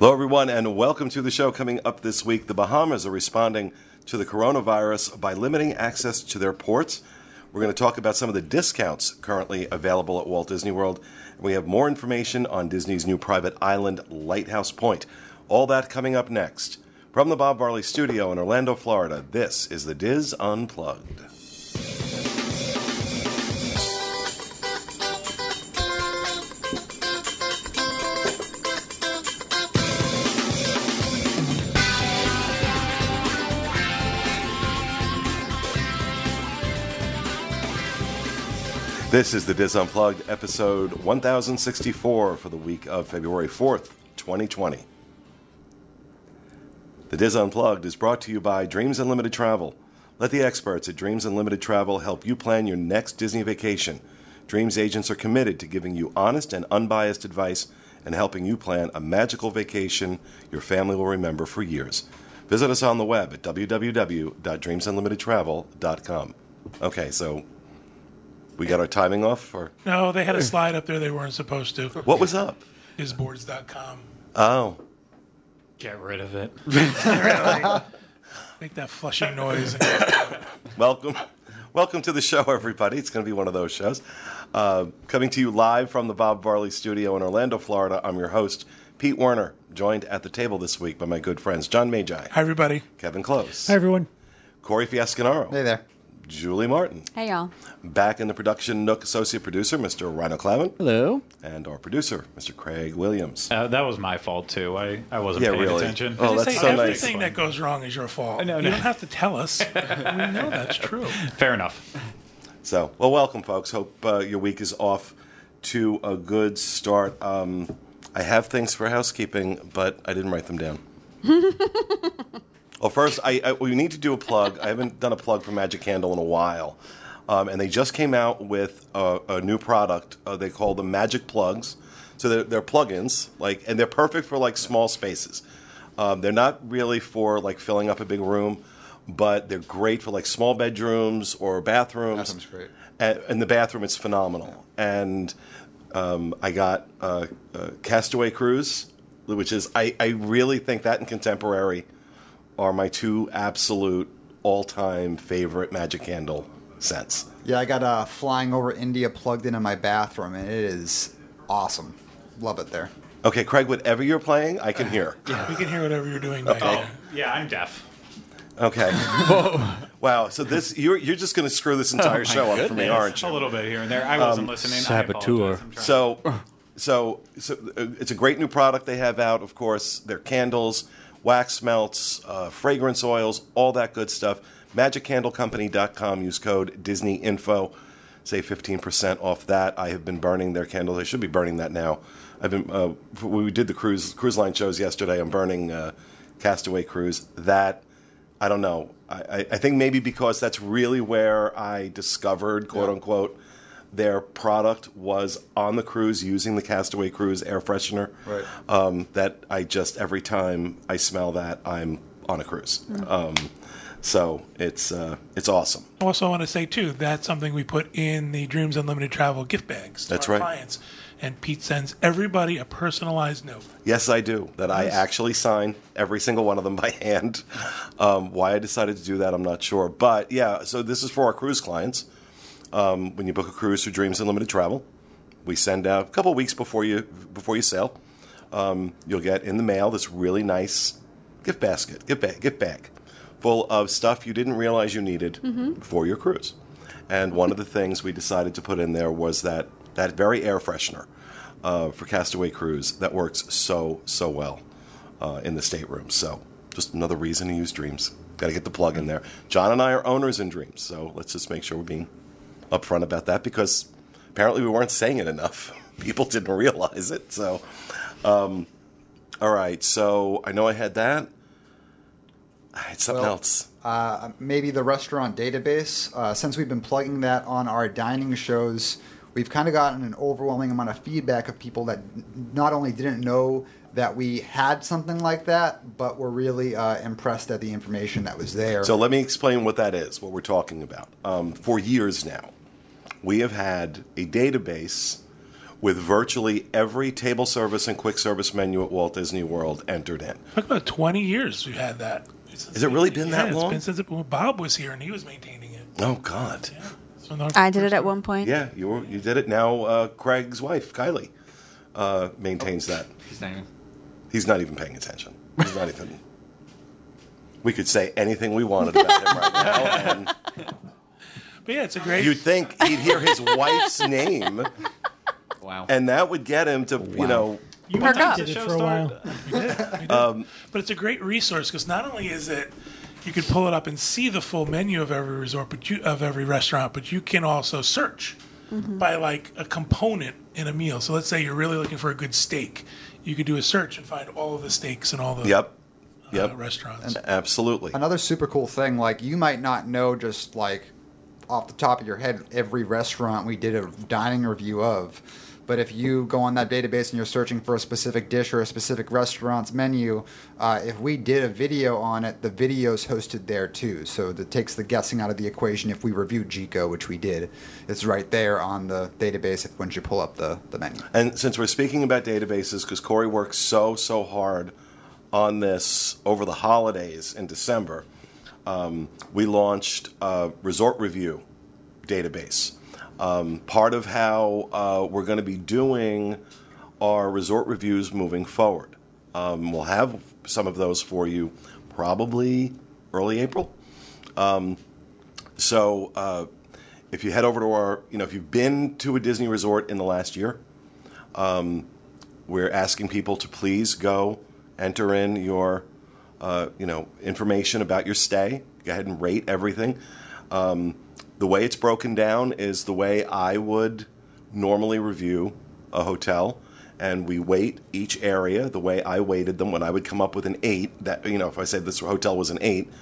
Hello, everyone, and welcome to the show. Coming up this week, the Bahamas are responding to the coronavirus by limiting access to their ports. We're going to talk about some of the discounts currently available at Walt Disney World. We have more information on Disney's new private island, Lighthouse Point. All that coming up next. From the Bob Varley Studio in Orlando, Florida, this is the Diz Unplugged. This is the Diz Unplugged, episode 1064 for the week of February 4th, 2020. The Diz Unplugged is brought to you by Dreams Unlimited Travel. Let the experts at Dreams Unlimited Travel help you plan your next Disney vacation. Dreams agents are committed to giving you honest and unbiased advice and helping you plan a magical vacation your family will remember for years. Visit us on the web at www.dreamsunlimitedtravel.com. Okay, so we got our timing off, or No, they had a slide up there they weren't supposed to. what was up? Isboards.com. Oh, Get rid of it. Make that flushing noise. welcome, welcome to the show, everybody. It's going to be one of those shows. Uh, coming to you live from the Bob Varley Studio in Orlando, Florida. I'm your host, Pete Werner, joined at the table this week by my good friends John Magi, Hi, everybody. Kevin Close, Hi, everyone. Corey Fiascanaro, Hey there. Julie Martin. Hey, y'all. Back in the production nook, associate producer Mr. Rhino Clavin, Hello. and our producer Mr. Craig Williams. Uh, that was my fault too. I, I wasn't Yeah, paying really. attention. Oh, I that's say so nice. everything that goes wrong is your fault. No, you don't have to tell us. we know that's true. Fair enough. So, well, welcome, folks. Hope uh, your week is off to a good start. Um, I have things for housekeeping, but I didn't write them down. well, first, I, I we need to do a plug. I haven't done a plug for Magic Candle in a while, um, and they just came out with a, a new product. Uh, they call them Magic Plugs. So they're, they're plugins, like, and they're perfect for like small spaces. Um, they're not really for like filling up a big room, but they're great for like small bedrooms or bathrooms. Bathroom's great. And, and the bathroom is phenomenal. And um, I got uh, uh, Castaway Cruise, which is I, I really think that in Contemporary are my two absolute all-time favorite Magic Candle scents. Yeah, I got uh, Flying Over India plugged into my bathroom, and it is awesome. Love it there. Okay, Craig, whatever you're playing, I can hear. Yeah, we can hear whatever you're doing back there. Yeah, I'm deaf. Okay. Wow. So this you're you're just going to screw this entire show up for me, aren't you? A little bit here and there. I wasn't listening. I saboteur. apologize. I'm. So, so, so uh, it's a great new product they have out. Of course, their candles, wax melts, uh, fragrance oils, all that good stuff. MagicCandleCompany.com. Use code Disney Info. Save fifteen percent off that. I have been burning their candles. I should be burning that now. I've been. Uh, we did the cruise cruise line shows yesterday. I'm burning uh, Castaway Cruise. That I don't know. I, I, I think maybe because that's really where I discovered, quote unquote, their product was on the cruise using the Castaway Cruise air freshener. Right. Um, that I just every time I smell that, I'm on a cruise. Um, so it's uh, it's awesome. Also, I also want to say, too, that's something we put in the Dreams Unlimited Travel gift bags to That's our right. clients. And Pete sends everybody a personalized note. Yes, I do. That I actually sign every single one of them by hand. Um, why I decided to do that, I'm not sure. But yeah, so this is for our cruise clients. Um, when you book a cruise through Dreams Unlimited Travel, we send out a couple weeks before you before you sail. Um, you'll get in the mail this really nice gift basket, gift bag, gift bag, full of stuff you didn't realize you needed for your cruise. And one of the things we decided to put in there was that that very air freshener uh, for Castaway Cruise that works so so well uh, in the stateroom. So just another reason to use Dreams. Got to get the plug in there. John and I are owners in Dreams, so let's just make sure we're being upfront about that because apparently we weren't saying it enough. People didn't realize it. So, um, all right. So I know I had that. I had something Well, else. Uh, maybe the restaurant database. Uh, since we've been plugging that on our dining shows, we've kind of gotten an overwhelming amount of feedback of people that not only didn't know that we had something like that, but were really uh, impressed at the information that was there. So let me explain what that is, what we're talking about. Um, for years now, we have had a database with virtually every table service and quick service menu at Walt Disney World entered in. Talk about 20 years we've had that. Has it really been that yeah, long? It's been since it, Bob was here and he was maintaining it. Oh God! So I did it at one point. Yeah, you were, you did it. Now uh, Craig's wife, Kylie, uh, maintains that. His name. He's not even paying attention. He's not even. We could say anything we wanted about him right now, and But yeah, it's a great. you'd think he'd hear his wife's name, Wow. and that would get him to, you know, You Perk and I up. did it Show for a while. started. Um, but it's a great resource because not only is it you can pull it up and see the full menu of every resort, but you of every restaurant, but you can also search by like a component in a meal. So let's say you're really looking for a good steak, you could do a search and find all of the steaks and all the yep, uh, yep, restaurants. absolutely. Another super cool thing, like you might not know just like off the top of your head every restaurant we did a dining review of. But if you go on that database and you're searching for a specific dish or a specific restaurant's menu, uh, if we did a video on it, the video's hosted there too. So that takes the guessing out of the equation. If we reviewed Jiko, which we did, it's right there on the database once you pull up the, the menu. And since we're speaking about databases, because Corey worked so, so hard on this over the holidays in December, um, we launched a resort review database. Um, part of how uh, we're going to be doing our resort reviews moving forward. Um, we'll have some of those for you probably early April. So uh, if you head over to our, you know, if you've been to a Disney resort in the last year, um, we're asking people to please go enter in your, uh, you know, information about your stay. Go ahead and rate everything. Um, the way it's broken down is the way I would normally review a hotel. And we weight each area the way I weighted them when I would come up with an eight. That you know, if I said this hotel was an eight,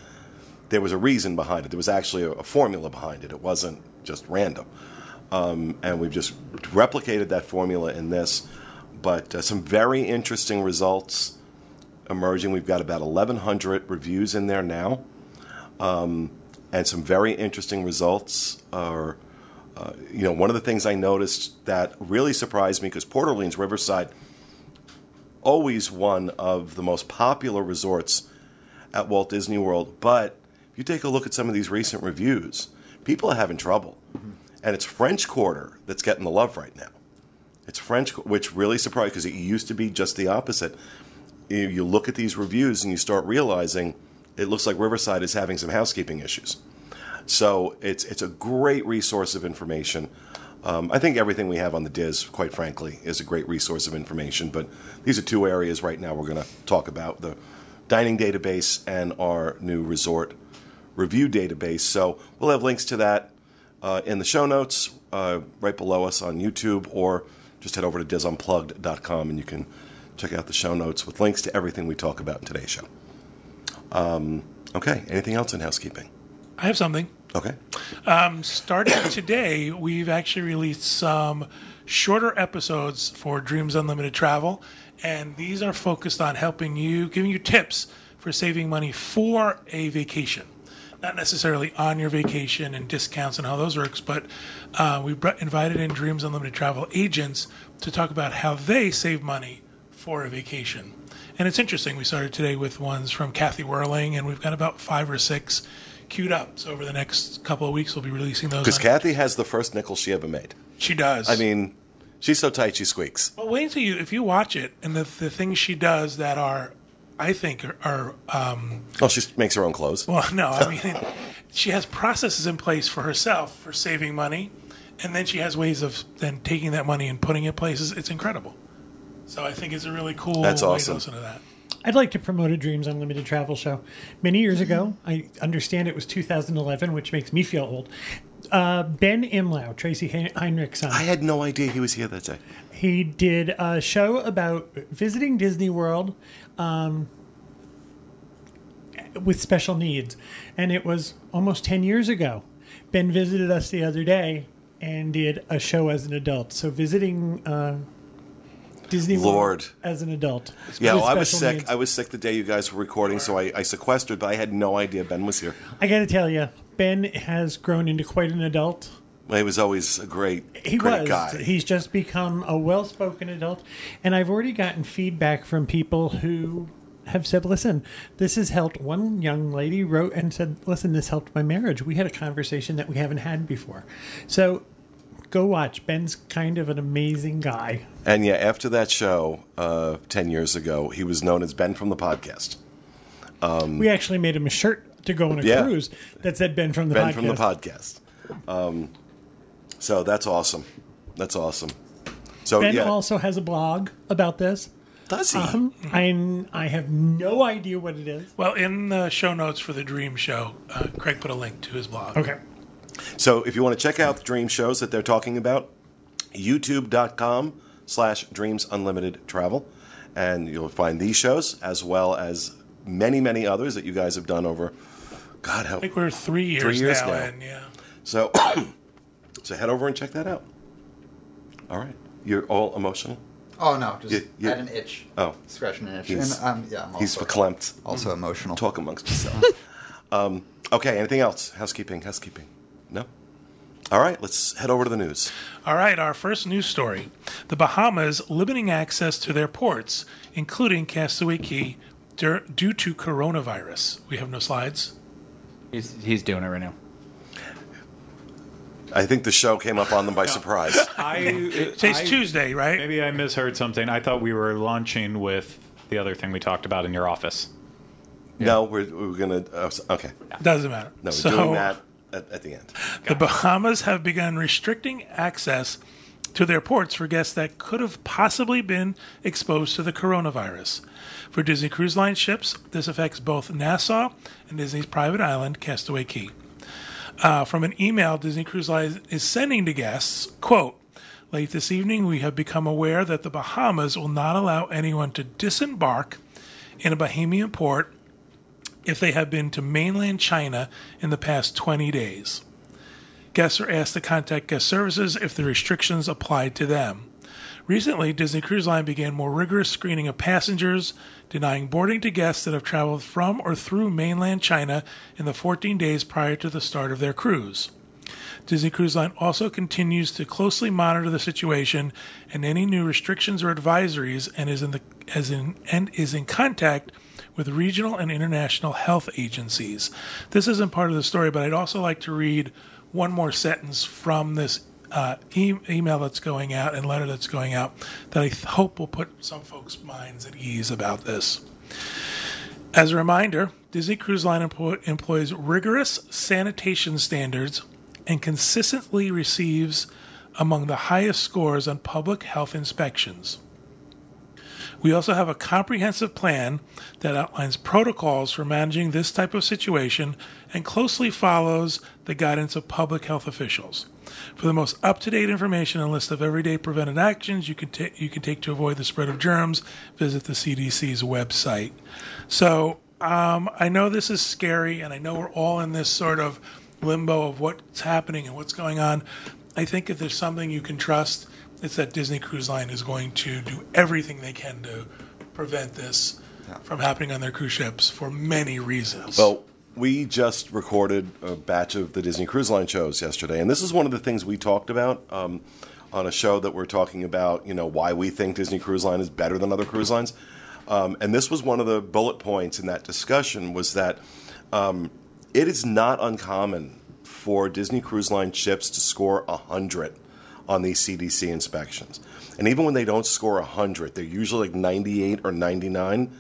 there was a reason behind it. There was actually a, a formula behind it. It wasn't just random. Um, and we've just replicated that formula in this. But uh, some very interesting results emerging. We've got about 1,100 reviews in there now. Um, and some very interesting results are, uh, you know, one of the things I noticed that really surprised me because Port Orleans Riverside, always one of the most popular resorts at Walt Disney World. But if you take a look at some of these recent reviews, people are having trouble. And it's French Quarter that's getting the love right now. It's French, which really surprised because it used to be just the opposite. You, look at these reviews and you start realizing it looks like Riverside is having some housekeeping issues. So it's it's a great resource of information. Um, I think everything we have on the DIS, quite frankly, is a great resource of information. But these are two areas right now we're going to talk about the dining database and our new resort review database. So we'll have links to that uh, in the show notes uh, right below us on YouTube, or just head over to disunplugged.com and you can check out the show notes with links to everything we talk about in today's show. Um, okay, anything else in housekeeping? I have something. Okay. Starting today, we've actually released some shorter episodes for Dreams Unlimited Travel, and these are focused on helping you, giving you tips for saving money for a vacation. Not necessarily on your vacation and discounts and how those works, but uh, we br- invited in Dreams Unlimited Travel agents to talk about how they save money for a vacation. And it's interesting. We started today with ones from Kathy Whirling, and we've got about five or six queued up. So over the next couple of weeks, we'll be releasing those. Because Kathy has the first nickel she ever made. she does. I mean, she's so tight she squeaks. Well, wait until you if you watch it and the the things she does that are, I think are, are um, Oh, she makes her own clothes. well, no, I mean, she has processes in place for herself for saving money, and then she has ways of then taking that money and putting it places. It's incredible. So I think it's a really cool That's way awesome. to listen to that. I'd like to promote a Dreams Unlimited travel show. Many years ago, I understand it was 2011, which makes me feel old. Uh, ben Imlau, Tracy Hein- Heinrich's son, I had no idea he was here that day. he did a show about visiting Disney World um, with special needs. And it was almost 10 years ago. Ben visited us the other day and did a show as an adult. So visiting uh, Disney Lord. World as an adult. Yeah, well, I was sick. needs. I was sick the day you guys were recording, so I, I sequestered, but I had no idea Ben was here. I got to tell you, Ben has grown into quite an adult. Well, he was always a great, He great was. guy. He's just become a well-spoken adult, and I've already gotten feedback from people who have said, "Listen, this has helped." One young lady wrote and said, "Listen, this helped my marriage. We had a conversation that we haven't had before." So, go watch. Ben's kind of an amazing guy. and yeah, after that show uh, ten years ago, he was known as Ben from the podcast. we actually made him a shirt to go on a. Yeah. cruise that said "Ben from the Ben podcast." from the podcast. Um, so that's awesome. That's awesome. So Ben yeah, also has a blog about this. does he? Um, I I have no idea what it is. Well, in the show notes for the Dream Show, uh, Craig put a link to his blog. Okay. So if you want to check out the dream shows that they're talking about, youtube.com slash dreams unlimited travel. And you'll find these shows as well as many, many others that you guys have done over, God, help. I think we're three years, Three years now, now. and yeah. so, so head over and check that out. All right. You're all emotional? Oh no, just Yeah, yeah. had an itch. Oh. scratching an itch. He's- and um, yeah, I'm He's also, verklempt. also emotional. Talk amongst yourselves. um, okay, anything else? Housekeeping, housekeeping. No? All right, let's head over to the news. All right, our first news story. The Bahamas limiting access to their ports, including Castaway Cay, dur- due to coronavirus. We have no slides. He's, he's doing it right now. I think the show came up on them by surprise. I, Today's I- Tuesday, right? Maybe I misheard something. I thought we were launching with the other thing we talked about in your office. No, we're, we're going to. Uh, okay. Doesn't matter. No, we're So, doing that at, at the end. The Bahamas have begun restricting access to their ports for guests that could have possibly been exposed to the coronavirus. For Disney Cruise Line ships, this affects both Nassau and Disney's private island, Castaway Cay. Uh, from an email Disney Cruise Line is sending to guests, quote, Late this evening, we have become aware that the Bahamas will not allow anyone to disembark in a Bahamian port if they have been to mainland China in the past 20 days. Guests are asked to contact guest services if the restrictions apply to them. Recently, Disney Cruise Line began more rigorous screening of passengers, denying boarding to guests that have traveled from or through mainland China in the 14 days prior to the start of their cruise. Disney Cruise Line also continues to closely monitor the situation and any new restrictions or advisories and is in the as in and is in contact with regional and international health agencies. This isn't part of the story, but I'd also like to read one more sentence from this uh, e- email that's going out and letter that's going out that I th- hope will put some folks' minds at ease about this. As a reminder, Disney Cruise Line employ- employs rigorous sanitation standards and consistently receives among the highest scores on public health inspections. We also have a comprehensive plan that outlines protocols for managing this type of situation and closely follows the guidance of public health officials. For the most up-to-date information and list of everyday preventive actions you can you can take to avoid the spread of germs, visit the CDC's website. So um, I know this is scary, and I know we're all in this sort of limbo of what's happening and what's going on. I think if there's something you can trust, it's that Disney Cruise Line is going to do everything they can to prevent this from happening on their cruise ships for many reasons. Well, we just recorded a batch of the Disney Cruise Line shows yesterday, and this is one of the things we talked about um, on a show that we're talking about. You know why we think Disney Cruise Line is better than other cruise lines, um, and this was one of the bullet points in that discussion was that um, it is not uncommon for Disney Cruise Line ships to score hundred on these CDC inspections, and even when they don't score hundred, they're usually like ninety-eight or ninety-nine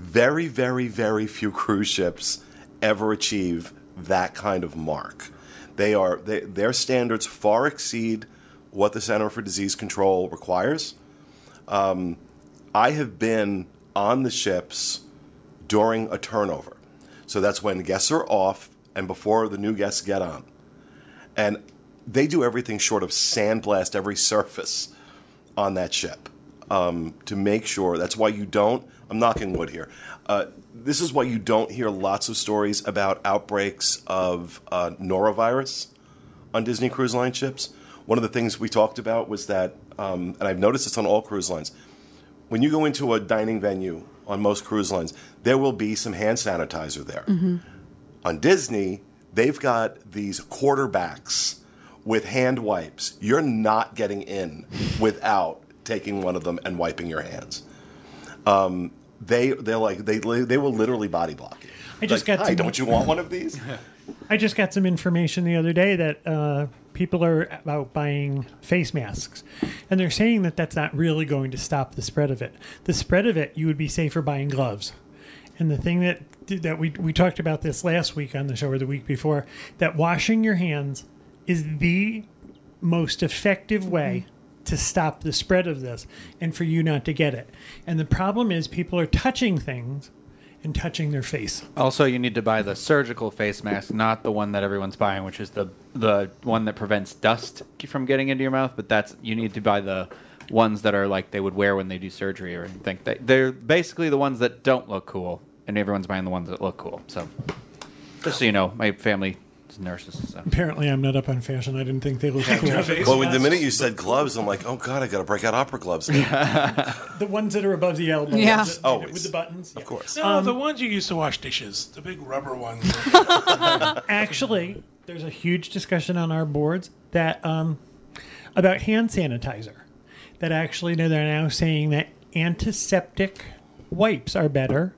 very, very, very few cruise ships ever achieve that kind of mark. They are they, their standards far exceed what the Center for Disease Control requires. Um, I have been on the ships during a turnover, so that's when guests are off and before the new guests get on, and they do everything short of sandblast every surface on that ship um, to make sure. That's why you don't. I'm knocking wood here. Uh, this is why you don't hear lots of stories about outbreaks of uh, norovirus on Disney Cruise Line ships. One of the things we talked about was that, um, and I've noticed this on all cruise lines, when you go into a dining venue on most cruise lines, there will be some hand sanitizer there. On Disney, they've got these quarterbacks with hand wipes. You're not getting in without taking one of them and wiping your hands. Um, they they're like they they will literally body block you. I just Like, got Hi, some- don't you want one of these? I just got some information the other day that uh, people are out buying face masks, and they're saying that that's not really going to stop the spread of it. The spread of it, you would be safer buying gloves. And the thing that that we we talked about this last week on the show or the week before, that washing your hands is the most effective way mm-hmm. to stop the spread of this and for you not to get it. And the problem is people are touching things and touching their face. Also, you need to buy the surgical face mask, not the one that everyone's buying, which is the the one that prevents dust from getting into your mouth. But that's you need to buy the ones that are like they would wear when they do surgery or anything. They, they're basically the ones that don't look cool, and everyone's buying the ones that look cool. So, just so you know, my family is nurses. So. Apparently, I'm not up on fashion. I didn't think they looked cool. Face Well, when the minute you said gloves, I'm like, oh god, I got to break out opera gloves. The ones that are above the elbow. Yeah. with the- Always. With the buttons. Of course. No, the ones you used to wash dishes, the big rubber ones. Actually, there's a huge discussion on our boards that um, about hand sanitizer. That actually they're now saying that antiseptic wipes are better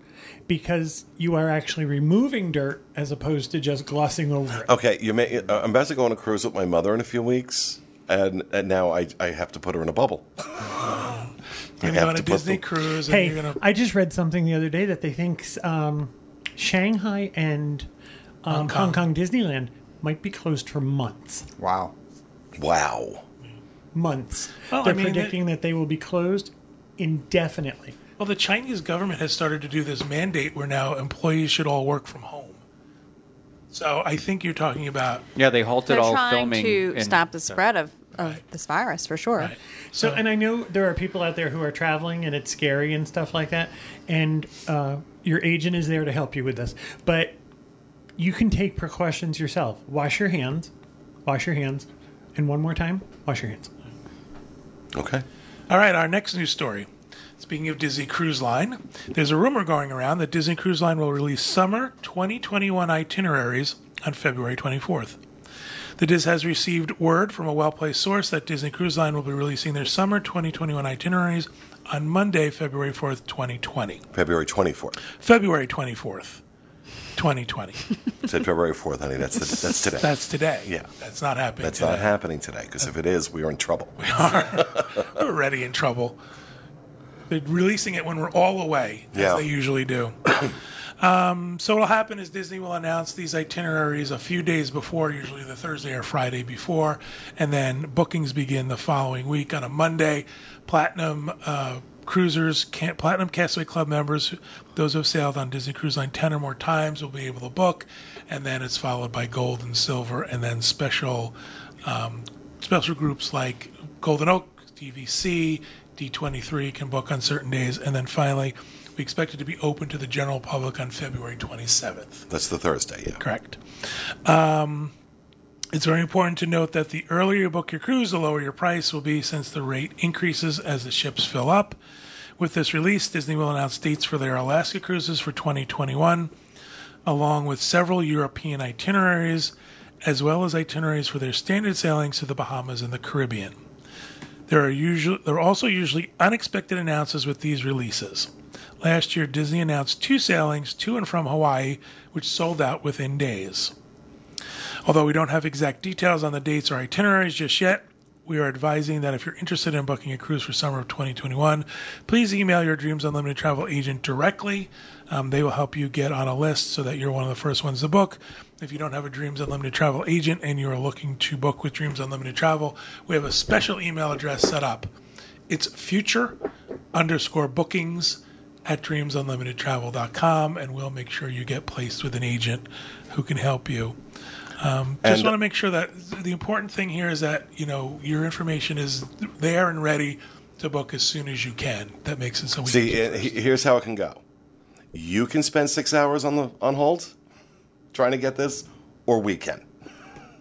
because you are actually removing dirt as opposed to just glossing over it. Okay, you may, uh, I'm about to go on a cruise with my mother in a few weeks, and, and now I, I have to put her in a bubble. You're going on a Disney the- cruise, and you're Hey, going to. I just read something the other day that they think um, Shanghai and um, Hong Hong, Kong. Kong Disneyland might be closed for months. Wow. Wow. months. Well, They're mean, predicting that they will be closed indefinitely. Well, the Chinese government has started to do this mandate where now employees should all work from home. So I think you're talking about. Yeah, they halted They're all trying filming to in- stop the spread of, of Right. this virus for sure. Right. So, and I know there are people out there who are traveling and it's scary and stuff like that. And uh, your agent is there to help you with this. But you can take precautions yourself. Wash your hands. Wash your hands. And one more time, wash your hands. Okay. All right, our next news story. Speaking of Disney Cruise Line, there's a rumor going around that Disney Cruise Line will release summer 2021 itineraries on February 24th. The Diz has received word from a well placed source that Disney Cruise Line will be releasing their summer 2021 itineraries on Monday, February 4th, 2020. February 24th. February 24th, 2020. Said February 4th, honey. That's the, that's today. That's today. Yeah. That's not happening That's today. not happening today because if it is, we are in trouble. We're already in trouble. They're releasing it when we're all away, as Yeah. they usually do. um, so what'll happen is Disney will announce these itineraries a few days before, usually the Thursday or Friday before, and then bookings begin the following week on a Monday. Platinum uh, cruisers, can, Platinum Castaway Club members, those who have sailed on Disney Cruise Line ten or more times, will be able to book, and then it's followed by Gold and Silver, and then special um, special groups like Golden Oak, DVC, D23 can book on certain days. And then finally, we expect it to be open to the general public on February 27th. That's the Thursday, yeah. Correct. Um, it's very important to note that the earlier you book your cruise, the lower your price will be since the rate increases as the ships fill up. With this release, Disney will announce dates for their Alaska cruises for 2021, along with several European itineraries, as well as itineraries for their standard sailings to the Bahamas and the Caribbean. There are usually there are also usually unexpected announcements with these releases. Last year, Disney announced two sailings to and from Hawaii, which sold out within days. Although we don't have exact details on the dates or itineraries just yet, we are advising that if you're interested in booking a cruise for summer of 2021, please email your Dreams Unlimited travel agent directly. Um, they will help you get on a list so that you're one of the first ones to book. If you don't have a Dreams Unlimited travel agent and you are looking to book with Dreams Unlimited Travel, we have a special email address set up. It's future underscore bookings at dreamsunlimitedtravel.com, and we'll make sure you get placed with an agent who can help you. Um, just want to make sure that the important thing here is that you know your information is there and ready to book as soon as you can. That makes it so we See, here's how it can go. You can spend six hours on the on hold trying to get this, or we can.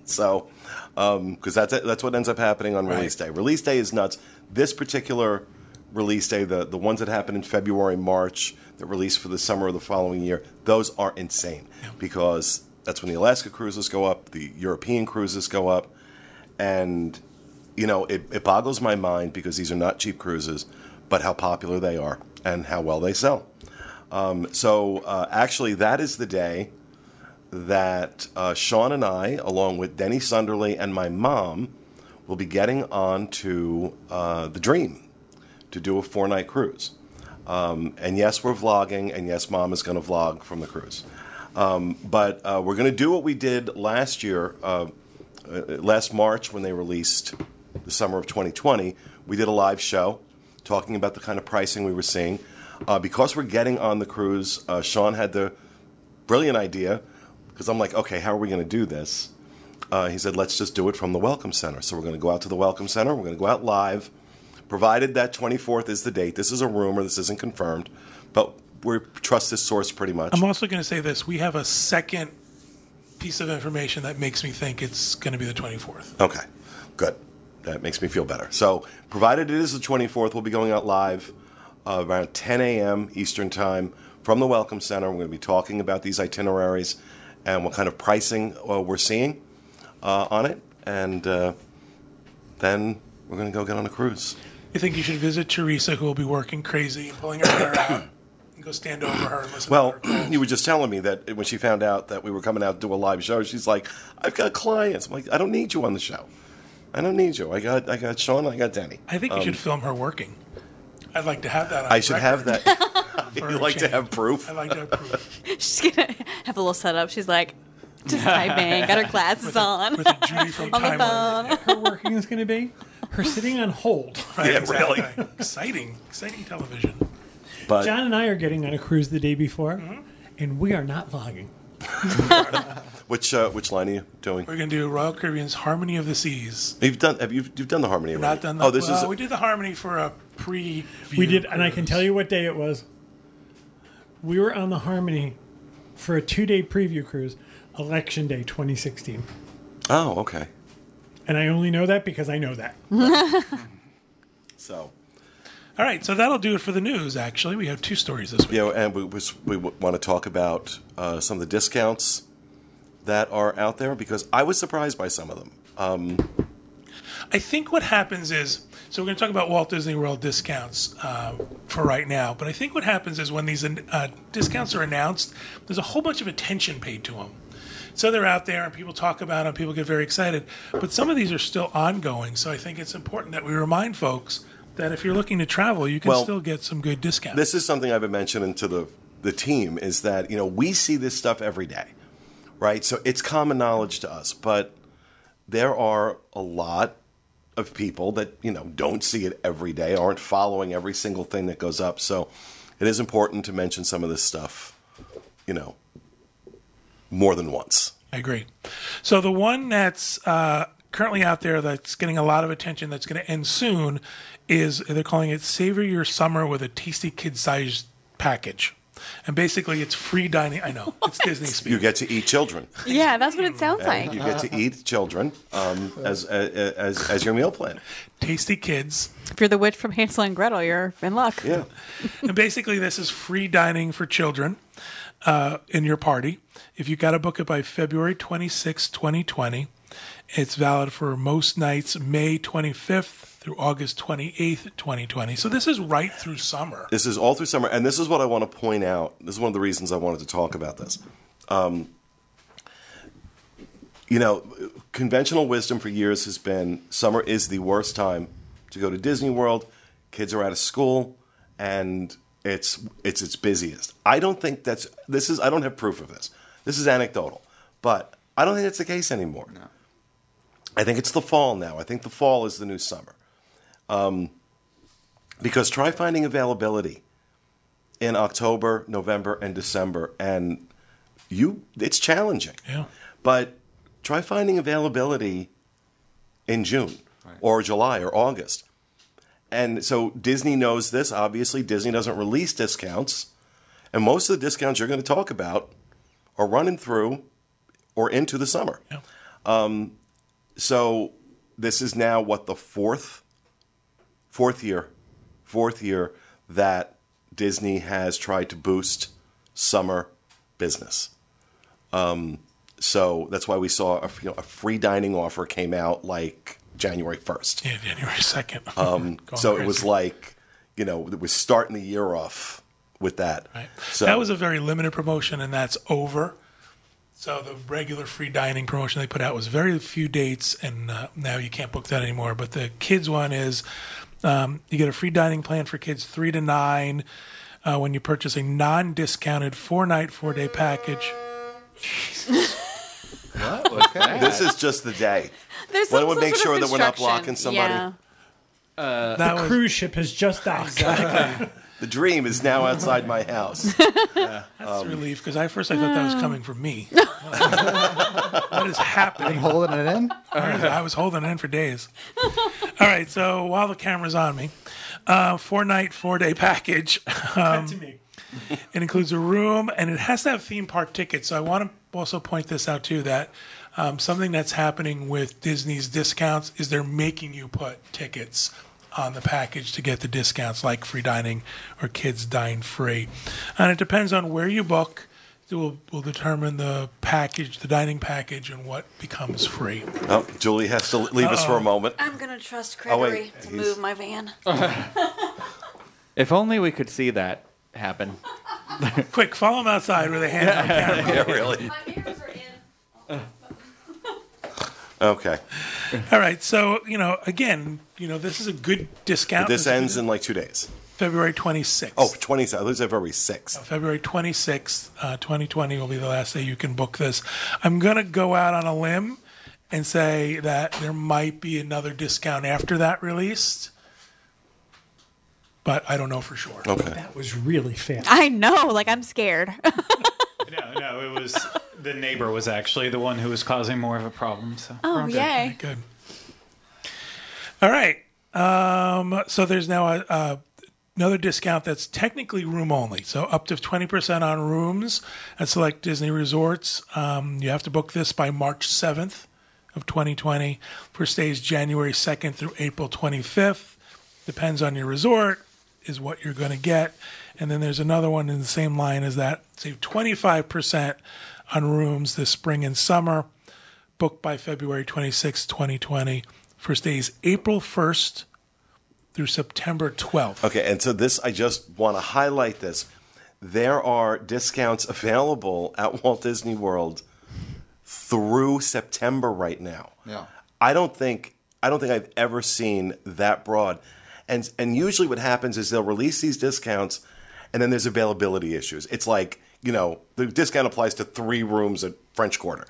So, because that's that's what ends up happening on release day. Release day is nuts. This particular release day, the the ones that happen in February, March, that release for the summer of the following year, those are insane because that's when the Alaska cruises go up, the European cruises go up, and you know it, it boggles my mind because these are not cheap cruises, but how popular they are and how well they sell. Um, so uh, actually, that is the day that uh, Sean and I, along with Denny Sunderly and my mom, will be getting on to uh, the Dream to do a four night cruise. Um, and yes, we're vlogging, and yes, mom is going to vlog from the cruise. Um, but uh, we're going to do what we did last year, uh, uh, last March when they released the summer of 2020. We did a live show talking about the kind of pricing we were seeing. Uh, because we're getting on the cruise, Sean had the brilliant idea because I'm like, okay, how are we going to do this? Uh, he said, let's just do it from the Welcome Center. So we're going to go out to the Welcome Center. We're going to go out live, provided that 24th is the date. This is a rumor. This isn't confirmed, but we trust this source pretty much. I'm also going to say this: we have a second piece of information that makes me think it's going to be the 24th. Okay, good. That makes me feel better. So, provided it is the 24th, we'll be going out live uh, around 10 a.m. Eastern Time from the Welcome Center. We're going to be talking about these itineraries and what kind of pricing uh, we're seeing uh, on it. And uh, then we're going to go get on a cruise. You think you should visit Teresa, who will be working crazy and pulling her hair out, and go stand over her and listen Well, to her. you were just telling me that when she found out that we were coming out to do a live show, she's like, "I've got clients." I'm like, "I don't need you on the show. I don't need you. I got, I got Sean. I got Danny." I think you should film her working. I'd like to have that. On um, I should have that. for you a like to change. have proof? I'd like to have proof. She's gonna have a little setup. She's like, just typing, got her glasses on. With a Judy from On the Timeline. Her working is going to be her sitting on hold. Right, Yeah, exactly. really. exciting, exciting television. But John and I are getting on a cruise the day before, and we are not vlogging. which uh, which line are you doing? We're gonna do Royal Caribbean's Harmony of the Seas. You've done. Have you? You've done the harmony. We're already. not done. The, Oh, this well, is. we did the Harmony for a pre. We did, and I can tell you what day it was. We were on the Harmony for a two-day preview cruise, Election Day 2016, oh, okay. and I only know that because I know that. So All right, so that'll do it for the news. Actually, we have two stories this week. Yeah, and we was, we want to talk about uh, some of the discounts that are out there because I was surprised by some of them. I think what happens is so we're going to talk about Walt Disney World discounts uh, for right now, but I think what happens is when these uh, discounts are announced, there's a whole bunch of attention paid to them. So they're out there and people talk about them, people get very excited, but some of these are still ongoing. So I think it's important that we remind folks that if you're looking to travel, you can Well, still get some good discounts. This is something I've been mentioning to the the team is that you know we see this stuff every day, right? So it's common knowledge to us, but there are a lot of people that you know don't see it every day, aren't following every single thing that goes up. So it is important to mention some of this stuff, you know, more than once. I agree. So the one that's uh, currently out there that's getting a lot of attention that's going to end soon is they're calling it Savor Your Summer with a Tasty Kid Sized Package. And basically, it's free dining. I know it's Disney speak. You get to eat children. yeah, that's what it sounds like. You get to eat children um, as, as as your meal plan. Tasty Kids. If you're the witch from Hansel and Gretel, you're in luck. Yeah. and basically, this is free dining for children uh, in your party. If you got to book it by February 26, 2020, it's valid for most nights May 25th through August 28th, 2020. So this is right through summer. This is all through summer, and this is what I want to point out. This is one of the reasons I wanted to talk about this. Um, you know, conventional wisdom for years has been summer is the worst time to go to Disney World. Kids are out of school, and it's it's its busiest. I don't think that's this is. I don't have proof of this. This is anecdotal, but I don't think that's the case anymore. No. I think it's the fall now. I think the fall is the new summer. Because try finding availability in October, November, and December, and you it's challenging. Yeah. But try finding availability in June or July or August. And so Disney knows this. Obviously, Disney doesn't release discounts. And most of the discounts you're going to talk about are running through or into the summer. Yeah. Um, So this is now what the fourth fourth year fourth year that Disney has tried to boost summer business. Um, so that's why we saw a, you know, a free dining offer came out like January first. Yeah, January second. Um, so it was like, you know, we're starting the year off with that. Right. So that was a very limited promotion, and that's over. So the regular free dining promotion they put out was very few dates, and uh, now you can't book that anymore. But the kids one is um, you get a free dining plan for kids three to nine uh, when you purchase a non-discounted four-night, four-day package. What was that? this is just the day. There's Well, some we'll make sort sure of that we're not instruction. blocking somebody. Yeah. that was Cruise ship has just docked. The dream is now outside my house. that's a relief because I first I thought that was coming from me. what is happening? Holding it in. I was holding it in for days. All right, so while the camera's on me, uh, four night, four day package. Um, to me. it includes a room and it has to have theme park tickets. So I want to also point this out too that um, something that's happening with Disney's discounts is they're making you put tickets on the package to get the discounts like free dining or kids dine free. And it depends on where you book. It will, will determine the package, the dining package, and what becomes free. Oh, Julie has to leave us for a moment. I'm gonna trust Oh, wait, Gregory to he's- move my van. If only we could see that happen. Quick, follow them outside where they hand on camera. Yeah, really. My mirrors are in. Okay. All right, so you know, again, you know, this is a good discount. This is ends in like two days. February 26th. Oh, 20, I lose February 6th. February 26th, uh, 2020 will be the last day you can book this. I'm going to go out on a limb and say that there might be another discount after that released, but I don't know for sure. Okay. That was really fast. I know, like I'm scared. No, no, it was the neighbor was actually the one who was causing more of a problem. So oh, yay. Good. All right. Um, so there's now a, a, another discount that's technically room only. So up to 20% on rooms at select Disney resorts. Um, you have to book this by March 7th of 2020 for stays January 2nd through April 25th. Depends on your resort, is what you're going to get. And then there's another one in the same line as that. Save 25% on rooms this spring and summer booked by February 26, 2020, for stays April 1st through September 12th. Okay, and so this, I just want to highlight this. There are discounts available at Walt Disney World through September right now. Yeah. I don't think I don't think I've ever seen that broad. And and usually what happens is they'll release these discounts and then there's availability issues. It's like, you know, the discount applies to 3 rooms at French Quarter.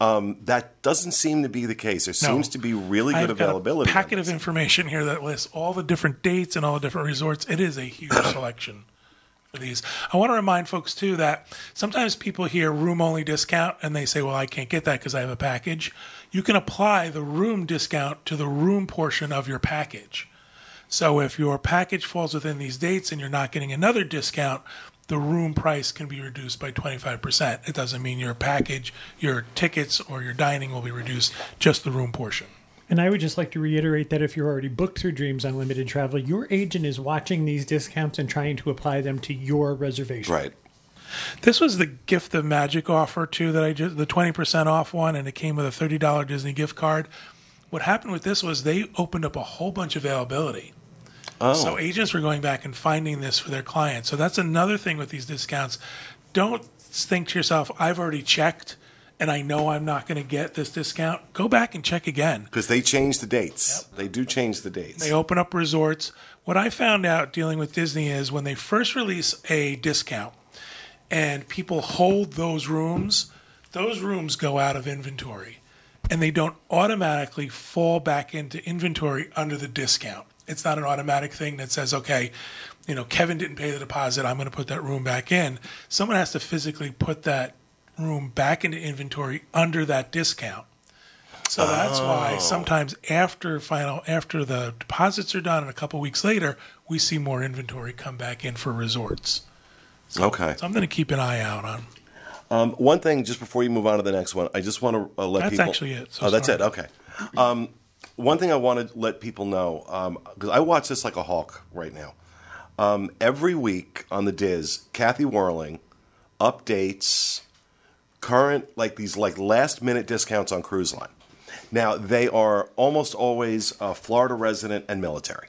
Um, that doesn't seem to be the case. There seems to be really good I've availability. a packet of information here that lists all the different dates and all the different resorts. It is a huge selection for these. I want to remind folks too that sometimes people hear room only discount and they say, "Well, I can't get that because I have a package." You can apply the room discount to the room portion of your package. So if your package falls within these dates and you're not getting another discount, the room price can be reduced by 25%. It doesn't mean your package, your tickets, or your dining will be reduced, just the room portion. And I would just like to reiterate that if you're already booked through Dreams Unlimited Travel, your agent is watching these discounts and trying to apply them to your reservation. Right. This was the gift of magic offer too that I just the 20% off one and it came with a $30 Disney gift card. What happened with this was they opened up a whole bunch of availability. Oh. So agents were going back and finding this for their clients. So that's another thing with these discounts. Don't think to yourself, I've already checked and I know I'm not going to get this discount. Go back and check again. Because they change the dates. They do change the dates. They open up resorts. What I found out dealing with Disney is when they first release a discount and people hold those rooms, those rooms go out of inventory and they don't automatically fall back into inventory under the discount. It's not an automatic thing that says, okay, you know, Kevin didn't pay the deposit, I'm going to put that room back in. Someone has to physically put that room back into inventory under that discount. So that's why sometimes after final after the deposits are done and a couple weeks later, we see more inventory come back in for resorts. okay. Something to keep an eye out on. Um, one thing, just before you move on to the next one, I just want to uh, let That's people. That's actually it, so oh, that's it. Okay. Um, one thing I want to let people know because I watch this like a hawk right now. Um, every week on the Diz, Kathy Whirling updates current like these like last minute discounts on cruise line. Now they are almost always uh, Florida resident and military,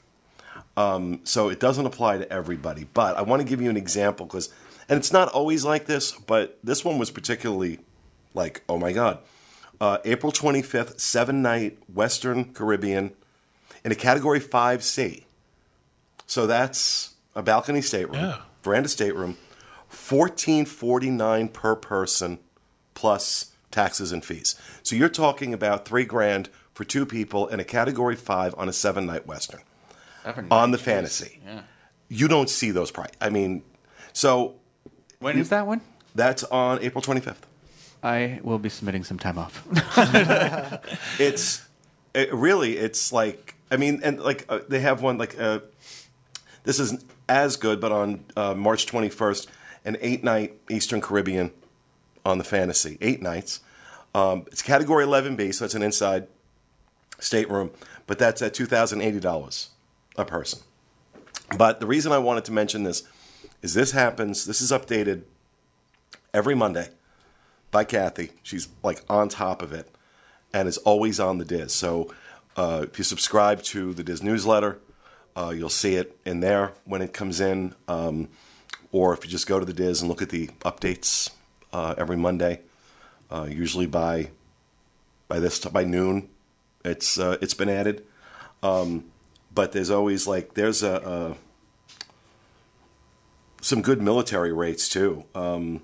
um, so it doesn't apply to everybody. But I want to give you an example because, and it's not always like this, but this one was particularly like, oh my god, uh, April twenty fifth, seven night Western Caribbean in a Category Five C. So that's a balcony stateroom, Yeah. veranda stateroom, fourteen forty nine per person, plus taxes and fees. So you're talking about three grand for two people in a Category Five on a seven night Western on the fantasy. Yeah. You don't see those price. I mean, so When is that one? that's on April twenty fifth. I will be submitting some time off. it's it really it's like i mean and like uh, they have one like uh, this isn't as good but on uh, march 21st an eight night eastern caribbean on the fantasy. Eight nights. Um, it's category 11b so it's an inside stateroom but that's at $2080 a person. But the reason i wanted to mention this is this happens this is updated every monday by Kathy. She's like on top of it and is always on the Diz. So uh, if you subscribe to the Diz newsletter, uh, you'll see it in there when it comes in. Um, or if you just go to the Diz and look at the updates uh, every Monday, uh, usually by by this by noon, it's uh, it's been added. Um, but there's always like there's a, a some good military rates too. Um,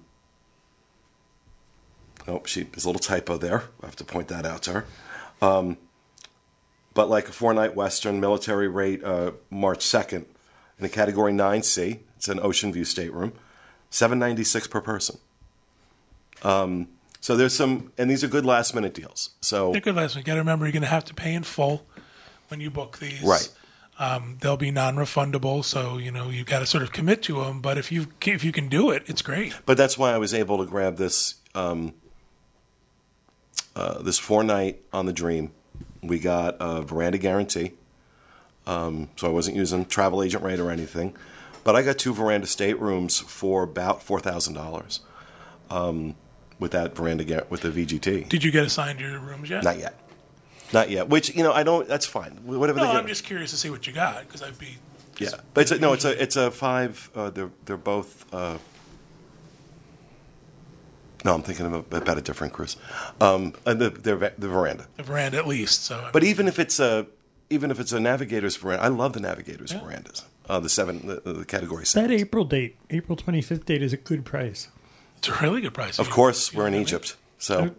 Oh, she there's a little typo there. I have to point that out to her. Um, but like a four night Western military rate, uh, March second, in a Category Nine C, it's an Ocean View stateroom, seven ninety six per person. Um, so there's some, and these are good last minute deals. So They're good last week. Got to remember, you're going to have to pay in full when you book these. Right. Um, they'll be non-refundable, so you know you've got to sort of commit to them. But if you if you can do it, it's great. But that's why I was able to grab this um, uh, this four night on the Dream. We got a veranda guarantee, um, so I wasn't using travel agent rate or anything. But I got two veranda staterooms for about four thousand dollars um, with that veranda with the VGT. Did you get assigned your rooms yet? Not yet, not yet. Which you know I don't. That's fine. Whatever No. I'm just curious to see what you got because I'd be. Yeah, but it's a, no, it's a it's a five. Uh, they're they're both. Uh, no, I'm thinking about a different cruise. Um, and the the veranda. The veranda at least. So, But even if it's a even if it's a navigator's veranda, I love the navigator's verandas. Uh, the seven, the, the category That. April date, April 25th date, is a good price. it's a really good price. Of course, we're in know what I mean? Egypt, so Of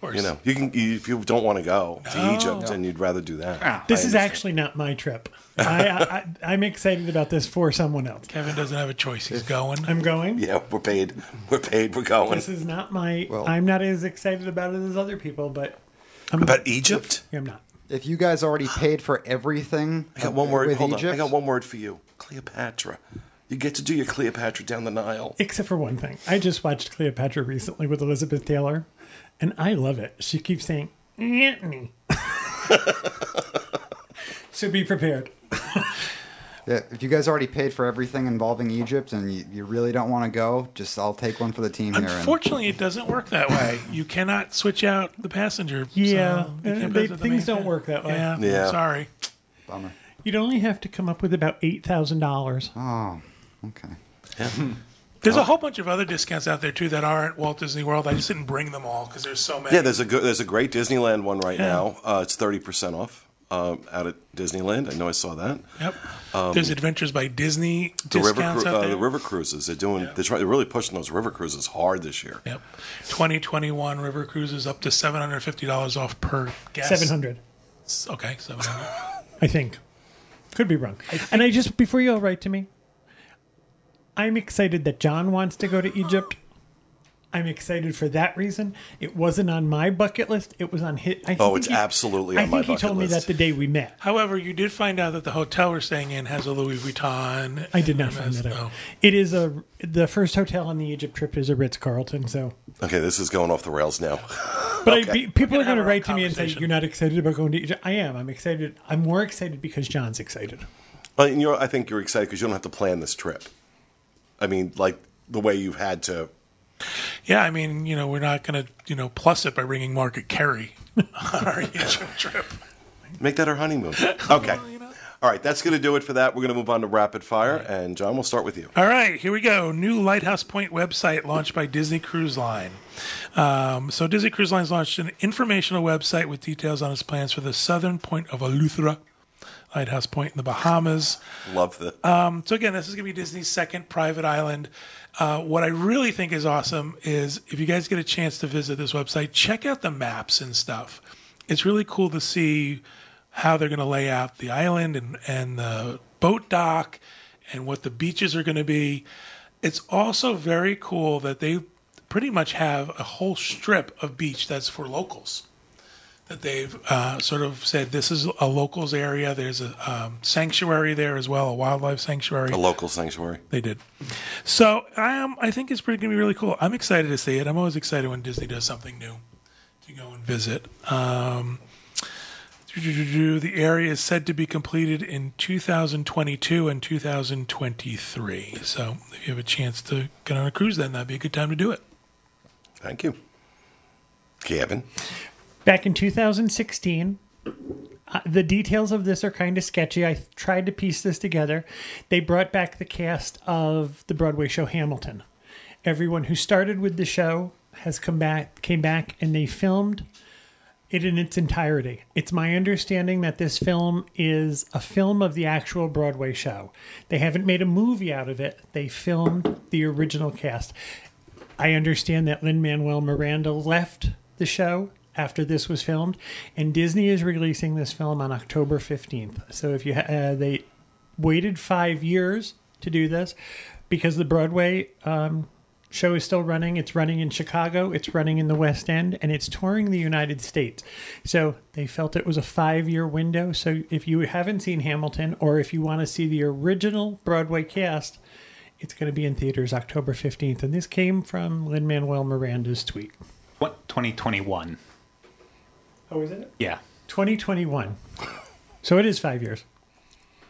course. you know you can you, if you don't want to go to oh. Egypt and you'd rather do that. Ah. This I is understand. actually not my trip. I, I, I, I'm excited about this for someone else. Kevin doesn't have a choice. He's going. I'm going. yeah, we're paid. We're paid. We're going. This is not my. Well- I'm not as excited about it as other people, but I'm About Egypt. I'm not. If you guys already paid for everything I got one word. with Hold on. I got one word for you. Cleopatra. You get to do your Cleopatra down the Nile. Except for one thing. I just watched Cleopatra recently with Elizabeth Taylor, and I love it. She keeps saying, Antony. so be prepared. Yeah, if you guys already paid for everything involving Egypt and you, you really don't want to go, just I'll take one for the team here. And Unfortunately, it doesn't work that way. You cannot switch out the passenger. Yeah, so you uh, they- the things don't work that way. Yeah, Yeah. Sorry. bummer. You'd only have to come up with about $8,000. Oh, okay. There's Oh. a whole bunch of other discounts out there too that aren't Walt Disney World. I just didn't bring them all because there's so many. Yeah, there's a good, there's a great Disneyland one right Yeah. now. Uh, it's thirty percent off um, out at Disneyland. I know I saw that. Yep. there's Adventures by Disney um, The river, discounts cru- out uh, there. the river cruises. They're doing. They're, trying, they're really pushing those river cruises hard this year. Yep. 2021 river cruises up to $750 off per guest. 700 Okay, 700. I think. Could be wrong. and I just, before you all write to me, I'm excited that John wants to go to Egypt. I'm excited for that reason. It wasn't on my bucket list. It was on his. I Oh, think it's he- absolutely I on my think he bucket told me that the day we met. However, you did find out that the hotel we're staying in has a Louis Vuitton. I did not find Hermes- that out. oh. It is a the first hotel on the Egypt trip is a Ritz Carlton. So, Okay, this is going off the rails now. but I, Okay. be- people We are going to write to me and say you're not excited about going to Egypt. I am. I'm excited. I'm more excited because John's excited. Well, you're, I think you're excited because you don't have to plan this trip. I mean, like the way you've had to. yeah, I mean, you know, we're not going to, you know, plus it by bringing Margaret Carey on our intro trip. Make that our honeymoon. Okay. All right, that's going to do it for that. We're going to move on to rapid fire, and John, we'll start with you. All right, here we go. New Lighthouse Point website launched by Disney Cruise Line. Um, so Disney Cruise Line's launched an informational website with details on its plans for the southern point of Eleuthera, Lighthouse Point in the Bahamas. Love the. Um, so again, this is going to be Disney's second private island. Uh, what I really think is awesome is if you guys get a chance to visit this website, check out the maps and stuff. It's really cool to see how they're going to lay out the island and, and the boat dock and what the beaches are going to be. It's also very cool that they pretty much have a whole strip of beach that's for locals. That they've uh, sort of said this is a locals area. There's a um, sanctuary there as well, a wildlife sanctuary. A local sanctuary. They did. So um, I think it's pretty going to be really cool. I'm excited to see it. I'm always excited when Disney does something new to go and visit. Um, the area is said to be completed in 2022 and 2023. So if you have a chance to get on a cruise, then that'd be a good time to do it. Thank you. Kevin. Back in 2016, uh, the details of this are kind of sketchy. I tried to piece this together. They brought back the cast of the Broadway show Hamilton. Everyone who started with the show has come back, came back, and they filmed it in its entirety. It's my understanding that this film is a film of the actual Broadway show. They haven't made a movie out of it. They filmed the original cast. I understand that Lin Manuel Miranda left the show after this was filmed, and Disney is releasing this film on October 15th. So if you uh, they waited five years to do this because the Broadway um, show is still running. It's running in Chicago, it's running in the West End, and it's touring the United States. So they felt it was a five year window. So if you haven't seen Hamilton or if you want to see the original Broadway cast, it's going to be in theaters October 15th. And this came from Lin Manuel Miranda's tweet. What 2021? Oh, is it? Yeah. 2021. So it is five years.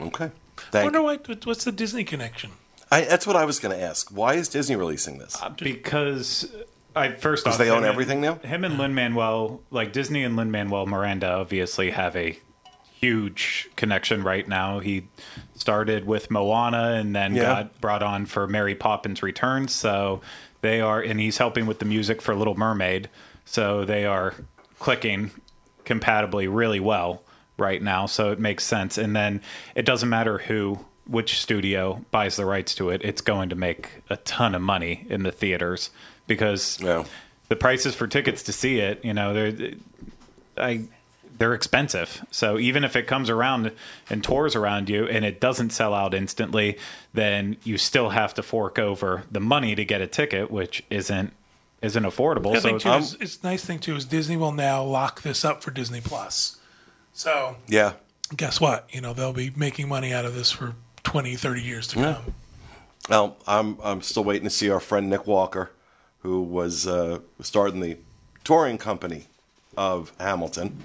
Okay. I wonder what, what's the Disney connection? I, that's what I was going to ask. Why is Disney releasing this? Uh, because I first off, Because they own him and- everything now? Him and Lin Manuel, like Disney and Lin Manuel Miranda, obviously have a huge connection right now. He started with Moana and then Yeah. got brought on for Mary Poppins Returns. So they are, and he's helping with the music for Little Mermaid. So they are clicking compatibly really well right now. So it makes sense. And then it doesn't matter who, which studio buys the rights to it, it's going to make a ton of money in the theaters because Yeah. the prices for tickets to see it, you know, they're I they're expensive. So even if it comes around and tours around you and it doesn't sell out instantly, then you still have to fork over the money to get a ticket, which isn't isn't affordable. The so thing too um, is, it's nice thing too is Disney will now lock this up for Disney Plus. So yeah. guess what? You know they'll be making money out of this for 20, 30 years to Yeah. come. Well, I'm I'm still waiting to see our friend Nick Walker, who was uh, starting the touring company of Hamilton.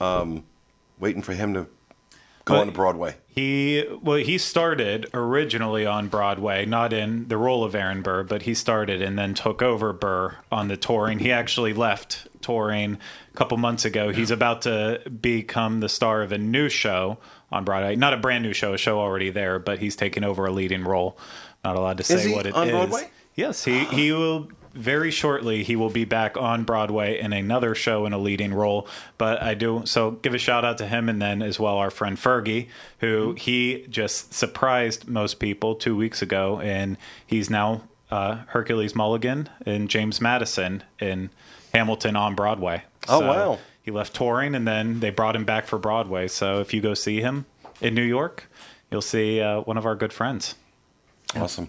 Um, waiting for him to go But- on to Broadway. He well, he started originally on Broadway, not in the role of Aaron Burr, but he started and then took over Burr on the touring. He actually left touring a couple months ago. He's about to become the star of a new show on Broadway, not a brand new show, a show already there, but he's taking over a leading role. Not allowed to say what it is. on Broadway? Yes, he he will very shortly. He will be back on Broadway in another show in a leading role. But I do so give a shout out to him, and then as well our friend Fergie, who he just surprised most people two weeks ago, and he's now uh, Hercules Mulligan and James Madison in Hamilton on Broadway. Oh, wow. He left touring, and then they brought him back for Broadway. So if you go see him in New York, you'll see uh, one of our good friends. Awesome.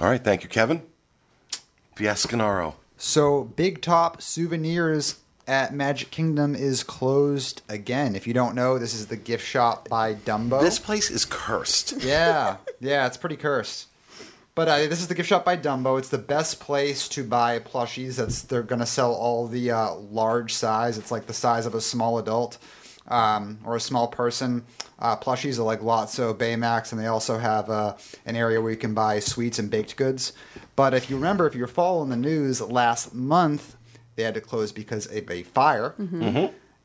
All right, thank you, Kevin. Fiascanaro. So, Big Top Souvenirs at Magic Kingdom is closed again. If you don't know, this is the gift shop by Dumbo. This place is cursed. yeah, yeah, it's pretty cursed. But uh, this is the gift shop by Dumbo. It's the best place to buy plushies. That's they're gonna sell all the uh, large size. It's like the size of a small adult. Um, or a small person. Uh, plushies are like Lotso, Baymax, and they also have uh, an area where you can buy sweets and baked goods. But if you remember, if you're following the news, last month they had to close because of a fire.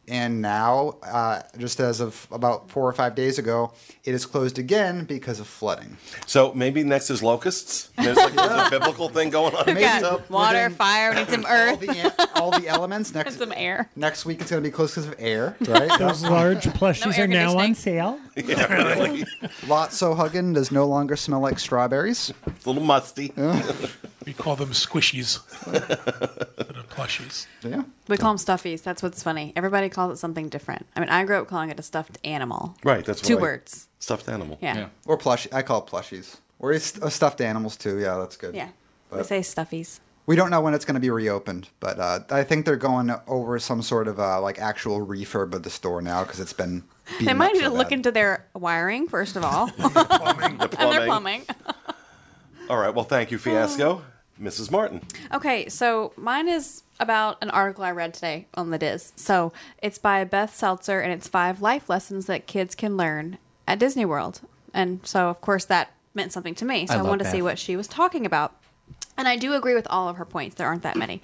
And now, uh, just as of about four or five days ago, it is closed again because of flooding. So maybe next is locusts. There's like there's a biblical thing going on. Maybe Got up water, within fire, we need some All earth, the, all the elements next some air. next week it's going to be closed because of air, right? Those large plushies air are now on sale. Yeah, really. Lotso Huggin does no longer smell like strawberries. It's a little musty. We call them squishies. Instead of plushies. Yeah. We call them stuffies. That's what's funny. Everybody calls it something different. I mean, I grew up calling it a stuffed animal. Right, that's Two right. words. Stuffed animal. Yeah. Yeah. Yeah. Or plush. I call it plushies. Or it's uh, stuffed animals too. Yeah, that's good. Yeah. We But- say stuffies. We don't know when it's going to be reopened, but uh, I think they're going over some sort of uh, like actual refurb of the store now because it's been. They beaten might up need so to look bad. into their wiring, first of all, Plumbing. The and their plumbing. plumbing. All right. Well, thank you, Fiasco. Mrs. Martin. Okay, so mine is about an article I read today on the Diz. So it's by Beth Seltzer, and it's five life lessons that kids can learn at Disney World. And so, of course, that meant something to me. So I I, love wanted to see what she was talking about. And I do agree with all of her points. There aren't that many.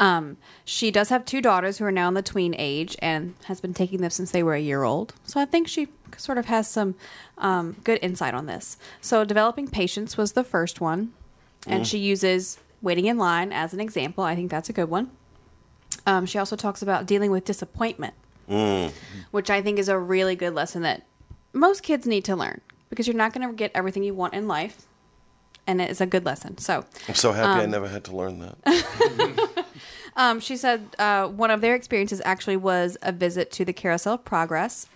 Um, she does have two daughters who are now in the tween age and has been taking them since they were a year old. So I think she sort of has some um, good insight on this. So developing patience was the first one, and she uses waiting in line as an example. I think that's a good one. Um, she also talks about dealing with disappointment, which I think is a really good lesson that most kids need to learn because you're not going to get everything you want in life, and it is a good lesson. So I'm so happy I never had to learn that. um, she said uh, one of their experiences actually was a visit to the Carousel of Progress,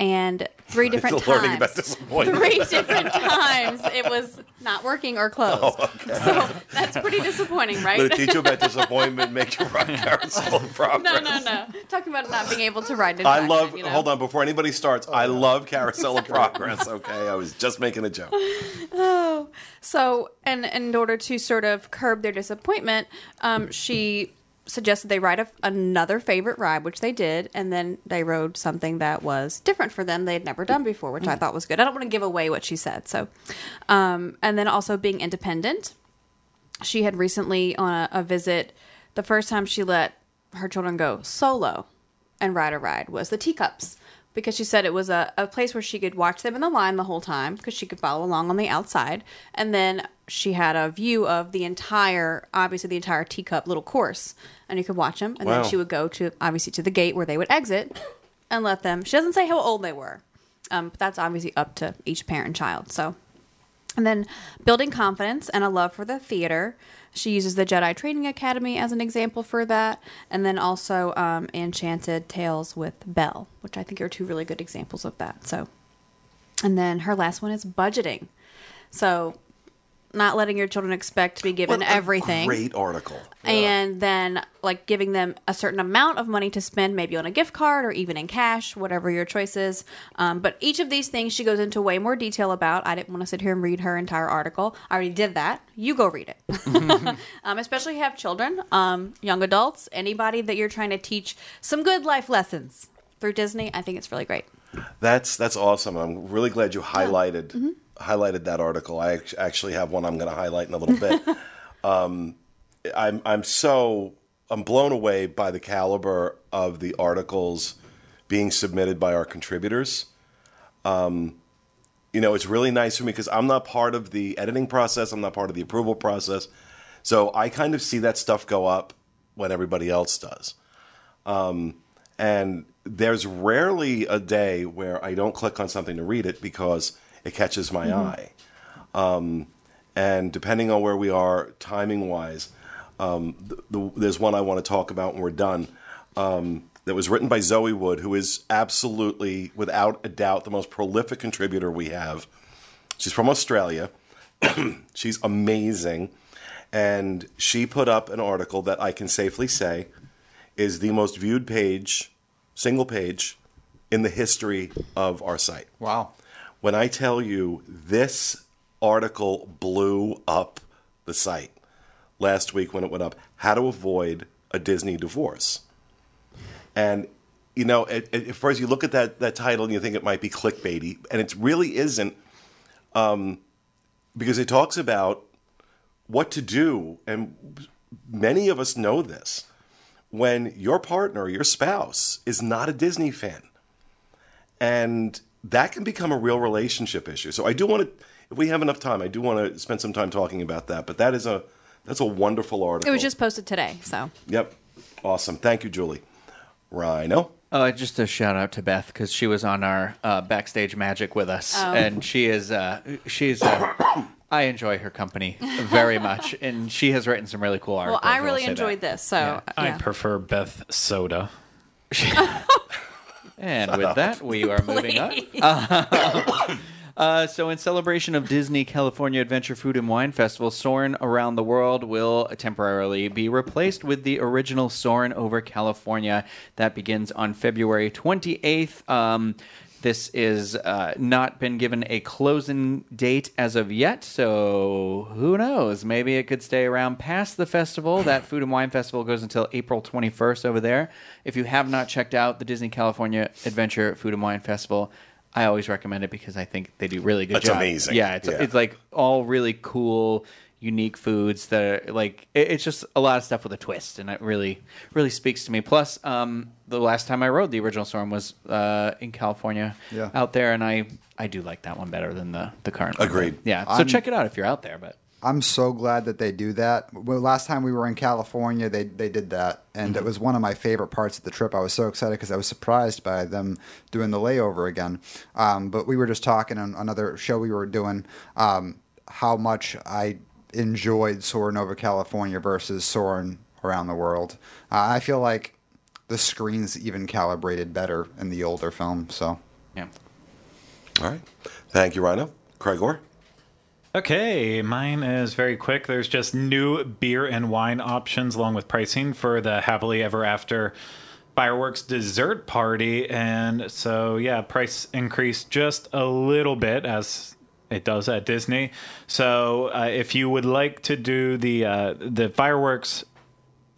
and three different times. disappointment. Three different times it was not working or closed. So that's pretty disappointing, right? It teach you about disappointment, make you run carousel of progress. no, no, no. Talking about not being able to ride. I love. Hold on, before anybody starts, I love Carousel of Progress. Okay, I was just making a joke. Oh, So, and, and in order to sort of curb their disappointment, um, she suggested they ride a, another favorite ride, which they did, and then they rode something that was different for them they had never done before, which I thought was good. I don't want to give away what she said, so, um, and then also being independent. She had recently on a, a visit, the first time she let her children go solo and ride a ride was the teacups because she said it was a, a place where she could watch them in the line the whole time because she could follow along on the outside. And then she had a view of the entire obviously the entire teacup little course and you could watch them. And Wow. then she would go to obviously to the gate where they would exit and let them. She doesn't say how old they were um, but that's obviously up to each parent and child so and then building confidence and a love for the theater. She uses the Jedi Training Academy as an example for that. And then also um, Enchanted Tales with Belle, which I think are two really good examples of that. So, and then her last one is budgeting. So, not letting your children expect to be given everything. Great article. and then like giving them a certain amount of money to spend maybe on a gift card or even in cash whatever your choice is. Um, but each of these things she goes into way more detail about. I didn't want to sit here and read her entire article. I already did that. You go read it. Um, especially if you have children um, young adults anybody that you're trying to teach some good life lessons through disney i think it's really great. That's that's awesome. I'm really glad you highlighted Mm-hmm. Highlighted that article. I actually have one I'm going to highlight in a little bit. um, I'm I'm so I'm blown away by the caliber of the articles being submitted by our contributors. Um, you know, it's really nice for me because I'm not part of the editing process. I'm not part of the approval process, so I kind of see that stuff go up when everybody else does. And there's rarely a day where I don't click on something to read it because it catches my eye. Um, and depending on where we are timing wise, um, the, the, there's one I want to talk about when we're done. Um, that was written by Zoe Wood, who is absolutely, without a doubt, the most prolific contributor we have. She's from Australia. She's amazing. And she put up an article that I can safely say is the most viewed page, single page, in the history of our site. Wow. When I tell you this article blew up the site last week when it went up, how to avoid a Disney divorce. And you know, at, at first you look at that that title and you think it might be clickbaity, and it really isn't, um, because it talks about what to do, and many of us know this when your partner, your spouse, is not a Disney fan, and that can become a real relationship issue. So I do want to, if we have enough time, I do want to spend some time talking about that. But that is a that's a wonderful article. It was just posted today, so Yep. Awesome. Thank you, Julie. Rhino. Uh, just a shout out to Beth because she was on our uh, backstage magic with us, Oh. and she is uh, she's. Uh, I enjoy her company very much, and she has written some really cool articles. well. I really say that. enjoyed this. So Yeah. yeah. I prefer Beth Soda. And with that, we are moving on. Uh, so, in celebration of Disney California Adventure Food and Wine Festival, Soarin' Around the World will temporarily be replaced with the original Soarin' Over California. That begins on February 28th. Um, this is uh, not been given a closing date as of yet, so who knows? Maybe it could stay around past the festival. That Food and Wine Festival goes until April 21st over there. If you have not checked out the Disney California Adventure Food and Wine Festival, I always recommend it because I think they do really good That's job. amazing. Yeah, it's Yeah. it's like all really cool, unique foods that are like it, it's just a lot of stuff with a twist, and it really really speaks to me. Plus, um, the last time I rode the original Soarin' was uh, in California, Yeah. out there, and I I do like that one better than the the current. one. Agreed. Yeah, so I'm- check it out if you're out there. But I'm so glad that they do that. Well, last time we were in California, they they did that, and it was one of my favorite parts of the trip. I was so excited because I was surprised by them doing the layover again. Um, but we were just talking on another show we were doing um, how much I enjoyed soaring over California versus soaring around the world. Uh, I feel like the screens even calibrated better in the older film. So yeah, All right. Thank you, Rhino. Craig Orr. Okay, mine is very quick. There's just new beer and wine options along with pricing for the Happily Ever After fireworks dessert party. And so, yeah, price increased just a little bit as it does at Disney. So, uh, if you would like to do the uh, the fireworks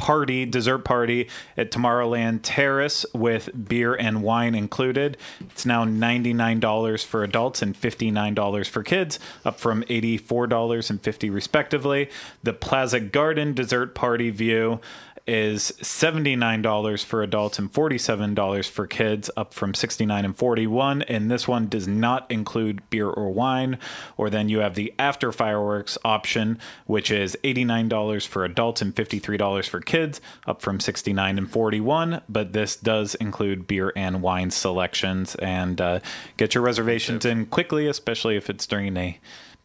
party, dessert party at Tomorrowland Terrace with beer and wine included. It's now $99 for adults and $59 for kids, up from $84 and 50 respectively. The Plaza Garden dessert party view is $79 for adults and $47 for kids, up from $69 and $41. And this one does not include beer or wine. Or then you have the after fireworks option, which is $89 for adults and $53 for kids, up from $69 and $41. But this does include beer and wine selections. And uh, get your reservations in quickly, especially if it's during a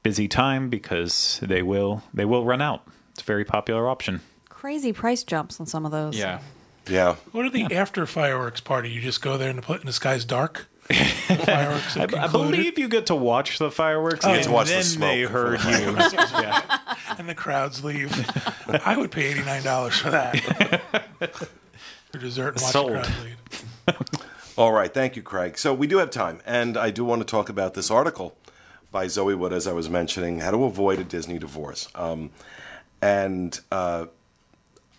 busy time, because they will they will run out. It's a very popular option. Crazy price jumps on some of those. yeah. Yeah. What are the after fireworks party? You just go there and put in the sky's dark. fireworks have I believe you get to watch the fireworks, Oh, and to watch the then smoke they before heard the you. yeah. and the crowds leave. I would pay eighty nine dollars for that. for dessert and watch Sold. the crowd leave. All right. Thank you, Craig. So we do have time, and I do want to talk about this article by Zoe Wood, as I was mentioning, how to avoid a Disney divorce. Um, and uh,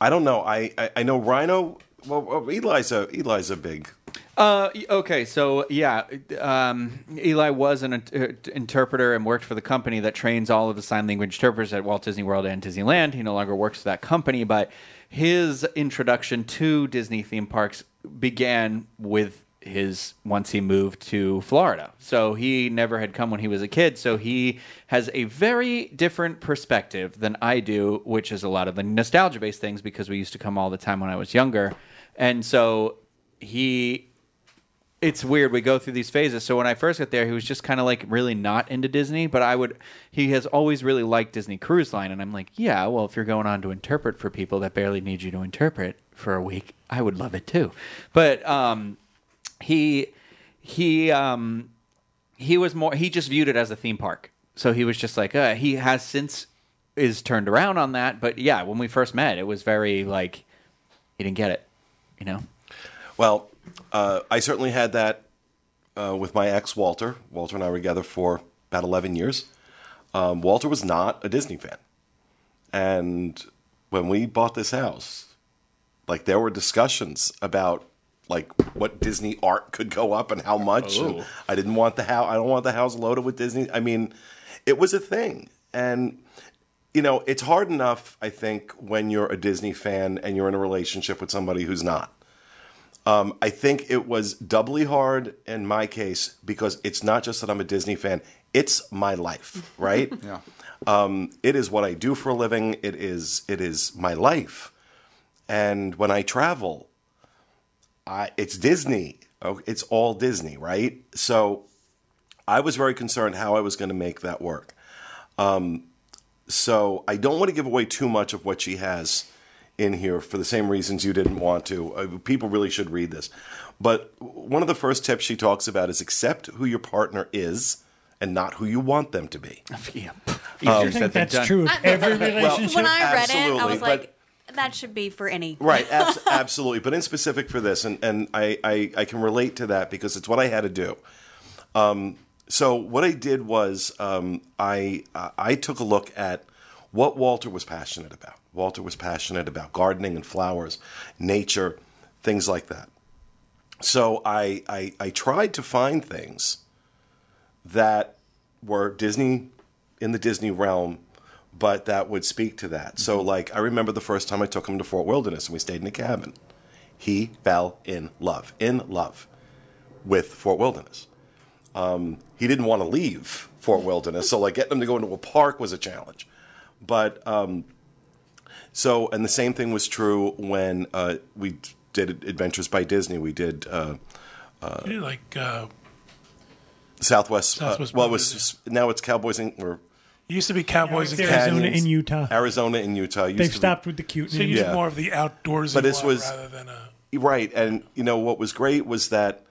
I don't know. I, I, I know Rhino. Well, Eli's a Eli's a big. Uh, okay, so yeah, um, Eli was an inter- interpreter and worked for the company that trains all of the sign language interpreters at Walt Disney World and Disneyland. He no longer works for that company, but his introduction to Disney theme parks began with his once he moved to Florida. So he never had come when he was a kid. So he has a very different perspective than I do, which is a lot of the nostalgia based things because we used to come all the time when I was younger. And so he it's weird. We go through these phases. So when I first got there, he was just kind of like really not into Disney, but I would. He has always really liked Disney Cruise Line, and I'm like, yeah, well, if you're going on to interpret for people that barely need you to interpret for a week, I would love it too. But um, he he um he was more. He just viewed it as a theme park. So he was just like, uh, he has since is turned around on that. But yeah, when we first met, it was very like he didn't get it, you know. Well, uh, I certainly had that uh, with my ex Walter. Walter and I were together for about eleven years. Um, Walter was not a Disney fan, and when we bought this house, like there were discussions about like what Disney art could go up and how much. And I didn't want the house. I don't want the house loaded with Disney. I mean, it was a thing, and you know, it's hard enough. I think when you're a Disney fan and you're in a relationship with somebody who's not. Um, I think it was doubly hard in my case because it's not just that I'm a Disney fan; it's my life, right? Yeah. Um, it is what I do for a living. It is it is my life, and when I travel, I it's Disney. Oh, It's all Disney, right? So I was very concerned how I was going to make that work. Um, so I don't want to give away too much of what she has in here for the same reasons you didn't want to. Uh, people really should read this. But one of the first tips she talks about is accept who your partner is and not who you want them to be. Yeah. I think that's done. true of every When relationship. I read it, I Absolutely, was but- like, that should be for any. Right, abs- absolutely. But in specific for this, and, and I, I, I can relate to that because it's what I had to do. Um, so what I did was um, I I took a look at what Walter was passionate about. Walter was passionate about gardening and flowers, nature, things like that. So I, I, I tried to find things that were Disney in the Disney realm, but that would speak to that. So, like, I remember the first time I took him to Fort Wilderness and we stayed in a cabin. He fell in love, in love with Fort Wilderness. Um, he didn't want to leave Fort Wilderness, so like getting him to go into a park was a challenge. But um, so, and the same thing was true when uh, we did Adventures by Disney. We did uh, You did like uh, Southwest. uh, Southwest well, it was now it's Cowboys and or it used to be Cowboys and It's Canyons. Arizona Canyons. and Utah. Arizona and Utah. Used They've to be- stopped with the cute. So you Yeah. use more of the outdoorsy But this one was- rather than a. Right, and you know what was great was that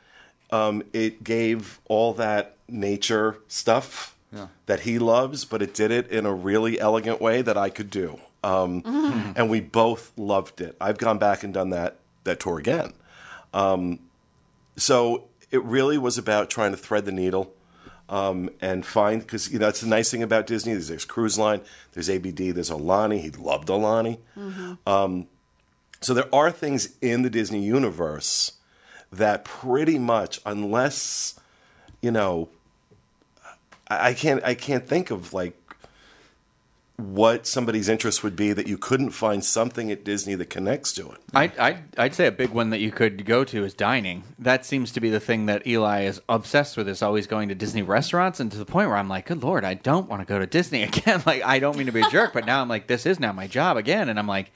um, it gave all that nature stuff Yeah. that he loves, but it did it in a really elegant way that I could do, um, and we both loved it. I've gone back and done that that tour again. Um, so it really was about trying to thread the needle um, and find because you know that's the nice thing about Disney. There's, there's Cruise Line, there's ABD, there's Aulani. He loved Aulani. Um, so there are things in the Disney universe that pretty much, unless you know, I, I can't I can't think of like what somebody's interest would be that you couldn't find something at Disney that connects to it. I, I, I'd say a big one that you could go to is dining. That seems to be the thing that Eli is obsessed with. Is always going to Disney restaurants, and to the point where I'm like, good lord, I don't want to go to Disney again. like, I don't mean to be a jerk, but now I'm like, this is now my job again, and I'm like,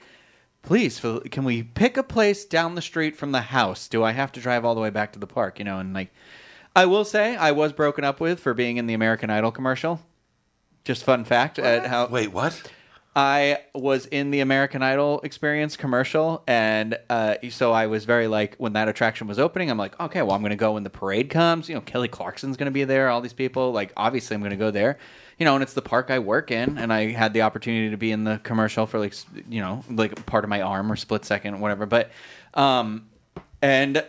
please, can we pick a place down the street from the house? Do I have to drive all the way back to the park? You know, and like, I will say, I was broken up with for being in the American Idol commercial. Just fun fact at how Wait, what? I was in the American Idol experience commercial, and uh, so I was very like when that attraction was opening. I'm like, okay, well, I'm going to go when the parade comes. You know, Kelly Clarkson's going to be there. All these people, like, obviously, I'm going to go there. You know, and it's the park I work in, and I had the opportunity to be in the commercial for like, you know, like part of my arm or split second, whatever. But, um, and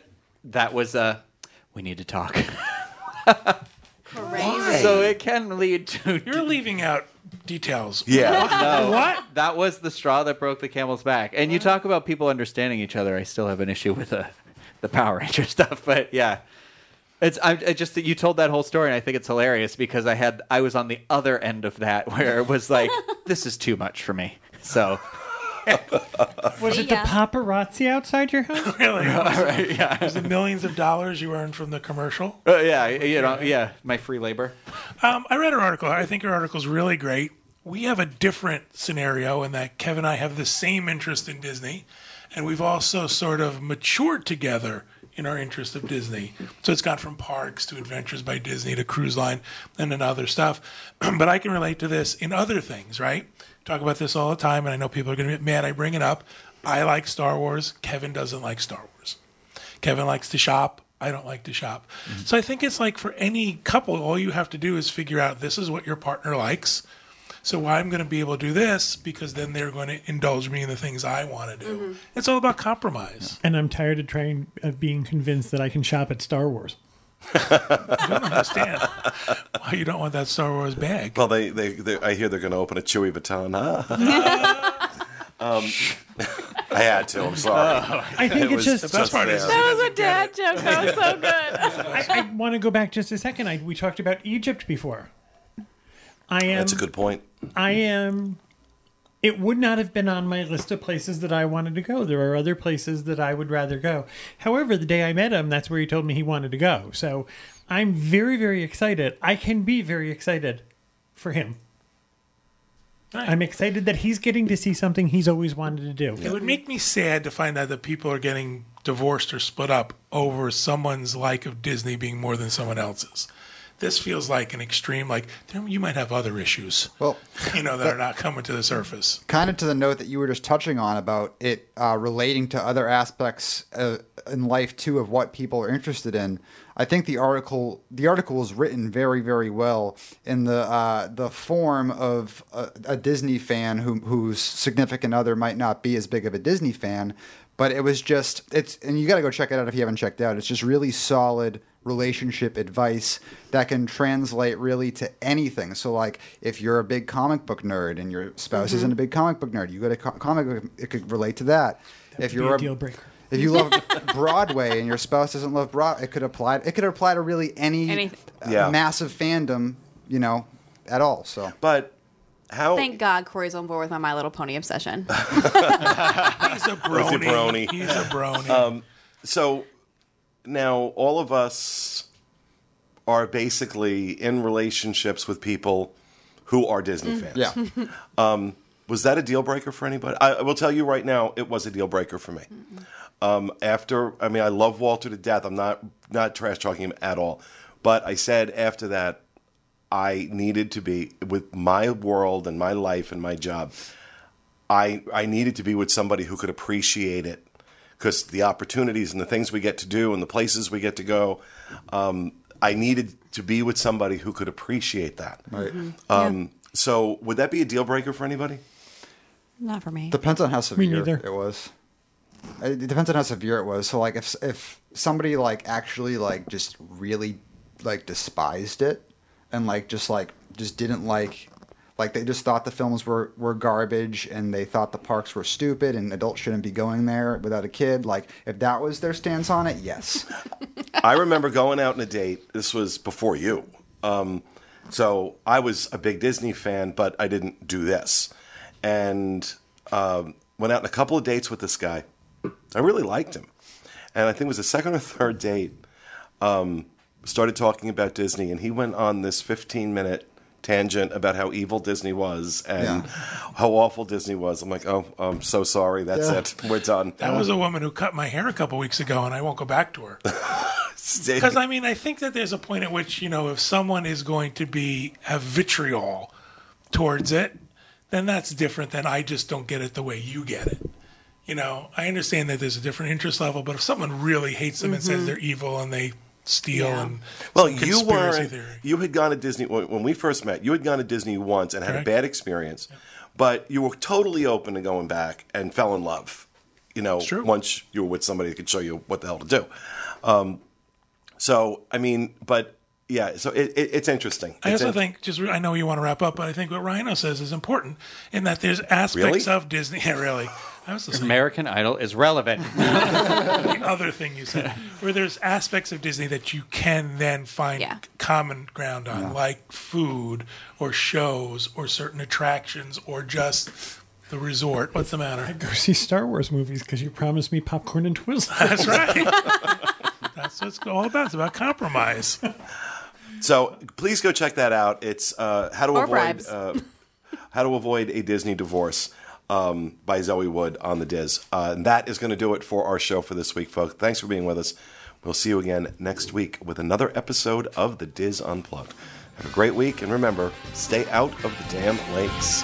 that was uh, we need to talk. Crazy. so it can lead to You're leaving out details. Yeah. No, What? That was the straw that broke the camel's back. And you talk about people understanding each other. I still have an issue with the, the Power Ranger stuff, but yeah, it's I, I just that you told that whole story, and I think it's hilarious because I had I was on the other end of that where it was like this is too much for me. So Was it the ya. paparazzi outside your house? Really? right, yeah, Was the millions of dollars you earned from the commercial? Uh, yeah, you know, yeah, my free labor. Um, I read her article. I think her article is really great. We have a different scenario in that Kevin and I have the same interest in Disney, and we've also sort of matured together in our interest of Disney. So it's gone from parks to Adventures by Disney to Cruise Line and then other stuff. but I can relate to this in other things, right? Talk about this all the time, and I know people are going to be mad I bring it up. I like Star Wars. Kevin doesn't like Star Wars. Kevin likes to shop. I don't like to shop. Mm-hmm. So I think it's like for any couple, all you have to do is figure out this is what your partner likes. So I'm going to be able to do this because then they're going to indulge me in the things I want to do. Mm-hmm. It's all about compromise. And I'm tired of trying of being convinced that I can shop at Star Wars. I don't understand why you don't want that Star Wars bag. Well, they, they, they I hear they're going to open a Chewy baton. Huh? um, I had to. I'm sorry. I think It it's just the best part is That was a dad joke. That was so good. I, I want to go back just a second. I, we talked about Egypt before. I am. That's a good point. I am. It would not have been on my list of places that I wanted to go. There are other places that I would rather go. However, the day I met him, that's where he told me he wanted to go. So I'm very, very excited. I can be very excited for him. Right. I'm excited that he's getting to see something he's always wanted to do. It would make me sad to find out that people are getting divorced or split up over someone's like of Disney being more than someone else's. This feels like an extreme. Like there- you might have other issues, Well, you know, that are not coming to the surface. kind of to the note that you were just touching on about it uh, relating to other aspects uh, in life too of what people are interested in. I think the article the article is written very very well in the uh, the form of a, a Disney fan who, whose significant other might not be as big of a Disney fan, but it was just it's and you got to go check it out if you haven't checked out. It's just really solid relationship advice that can translate really to anything. So, like, if you're a big comic book nerd and your spouse isn't a big comic book nerd, you go to co- comic book, it could relate to that. if Be you're a deal breaker. if you love Broadway and your spouse doesn't love Broad, it could apply. It could apply to really any uh, Yeah. massive fandom, you know, at all. So But how? Thank God Corey's on board with my My Little Pony obsession. He's a brony. brony. He's a brony. Um, so now all of us are basically in relationships with people who are Disney mm. fans. yeah, um, Was that a deal breaker for anybody? I, I will tell you right now, it was a deal breaker for me. Um, after, I mean, I love Walter to death. I'm not not trash talking him at all, but I said after that, I needed to be with my world and my life and my job. I I needed to be with somebody who could appreciate it because the opportunities and the things we get to do and the places we get to go. Um, I needed to be with somebody who could appreciate that. right. Um, So, would that be a deal breaker for anybody? Not for me. Depends on how severe neither. it was. It depends on how severe it was. So like if if somebody like actually like just really like despised it and like just like just didn't like like they just thought the films were were garbage and they thought the parks were stupid and adults shouldn't be going there without a kid like if that was their stance on it yes I remember going out on a date. This was before you. Um, so I was a big Disney fan, but I didn't do this. And um, went out on a couple of dates with this guy. I really liked him. And I think it was the second or third date. Um, started talking about Disney, and he went on this 15 minute tangent about how evil Disney was and Yeah. how awful Disney was. I'm like, oh, I'm so sorry. That's Yeah. it. We're done. that was a woman who cut my hair a couple weeks ago, and I won't go back to her. Because I mean, I think that there's a point at which you know, if someone is going to be have vitriol towards it, then that's different than I just don't get it the way you get it. You know, I understand that there's a different interest level, but if someone really hates them and says mm-hmm. they're evil and they steal Yeah. and Well, you conspiracy were theory. you had gone to Disney when when we first met. You had gone to Disney once and had Correct. a bad experience, but you were totally open to going back and fell in love. You know, true. once you were with somebody that could show you what the hell to do. Um, so, I mean, but yeah, so it, it, it's interesting. I It's also in- think, just I know you want to wrap up, but I think what Rhino says is important in that there's aspects Really? of Disney. Yeah, really. I was listening American Idol is relevant. the other thing you said, where there's aspects of Disney that you can then find Yeah. common ground on, like food or shows or certain attractions or just the resort. What's the matter? I go see Star Wars movies because you promised me popcorn and Twizzlers. That's right. That's what it's all about. It's about compromise. So please go check that out. It's uh, how to Or avoid uh, how to avoid a Disney divorce um, by Zoe Wood on the Diz. Uh, and that is going to do it for our show for this week, folks. Thanks for being with us. We'll see you again next week with another episode of the Diz Unplugged. Have a great week, and remember, stay out of the damn lakes.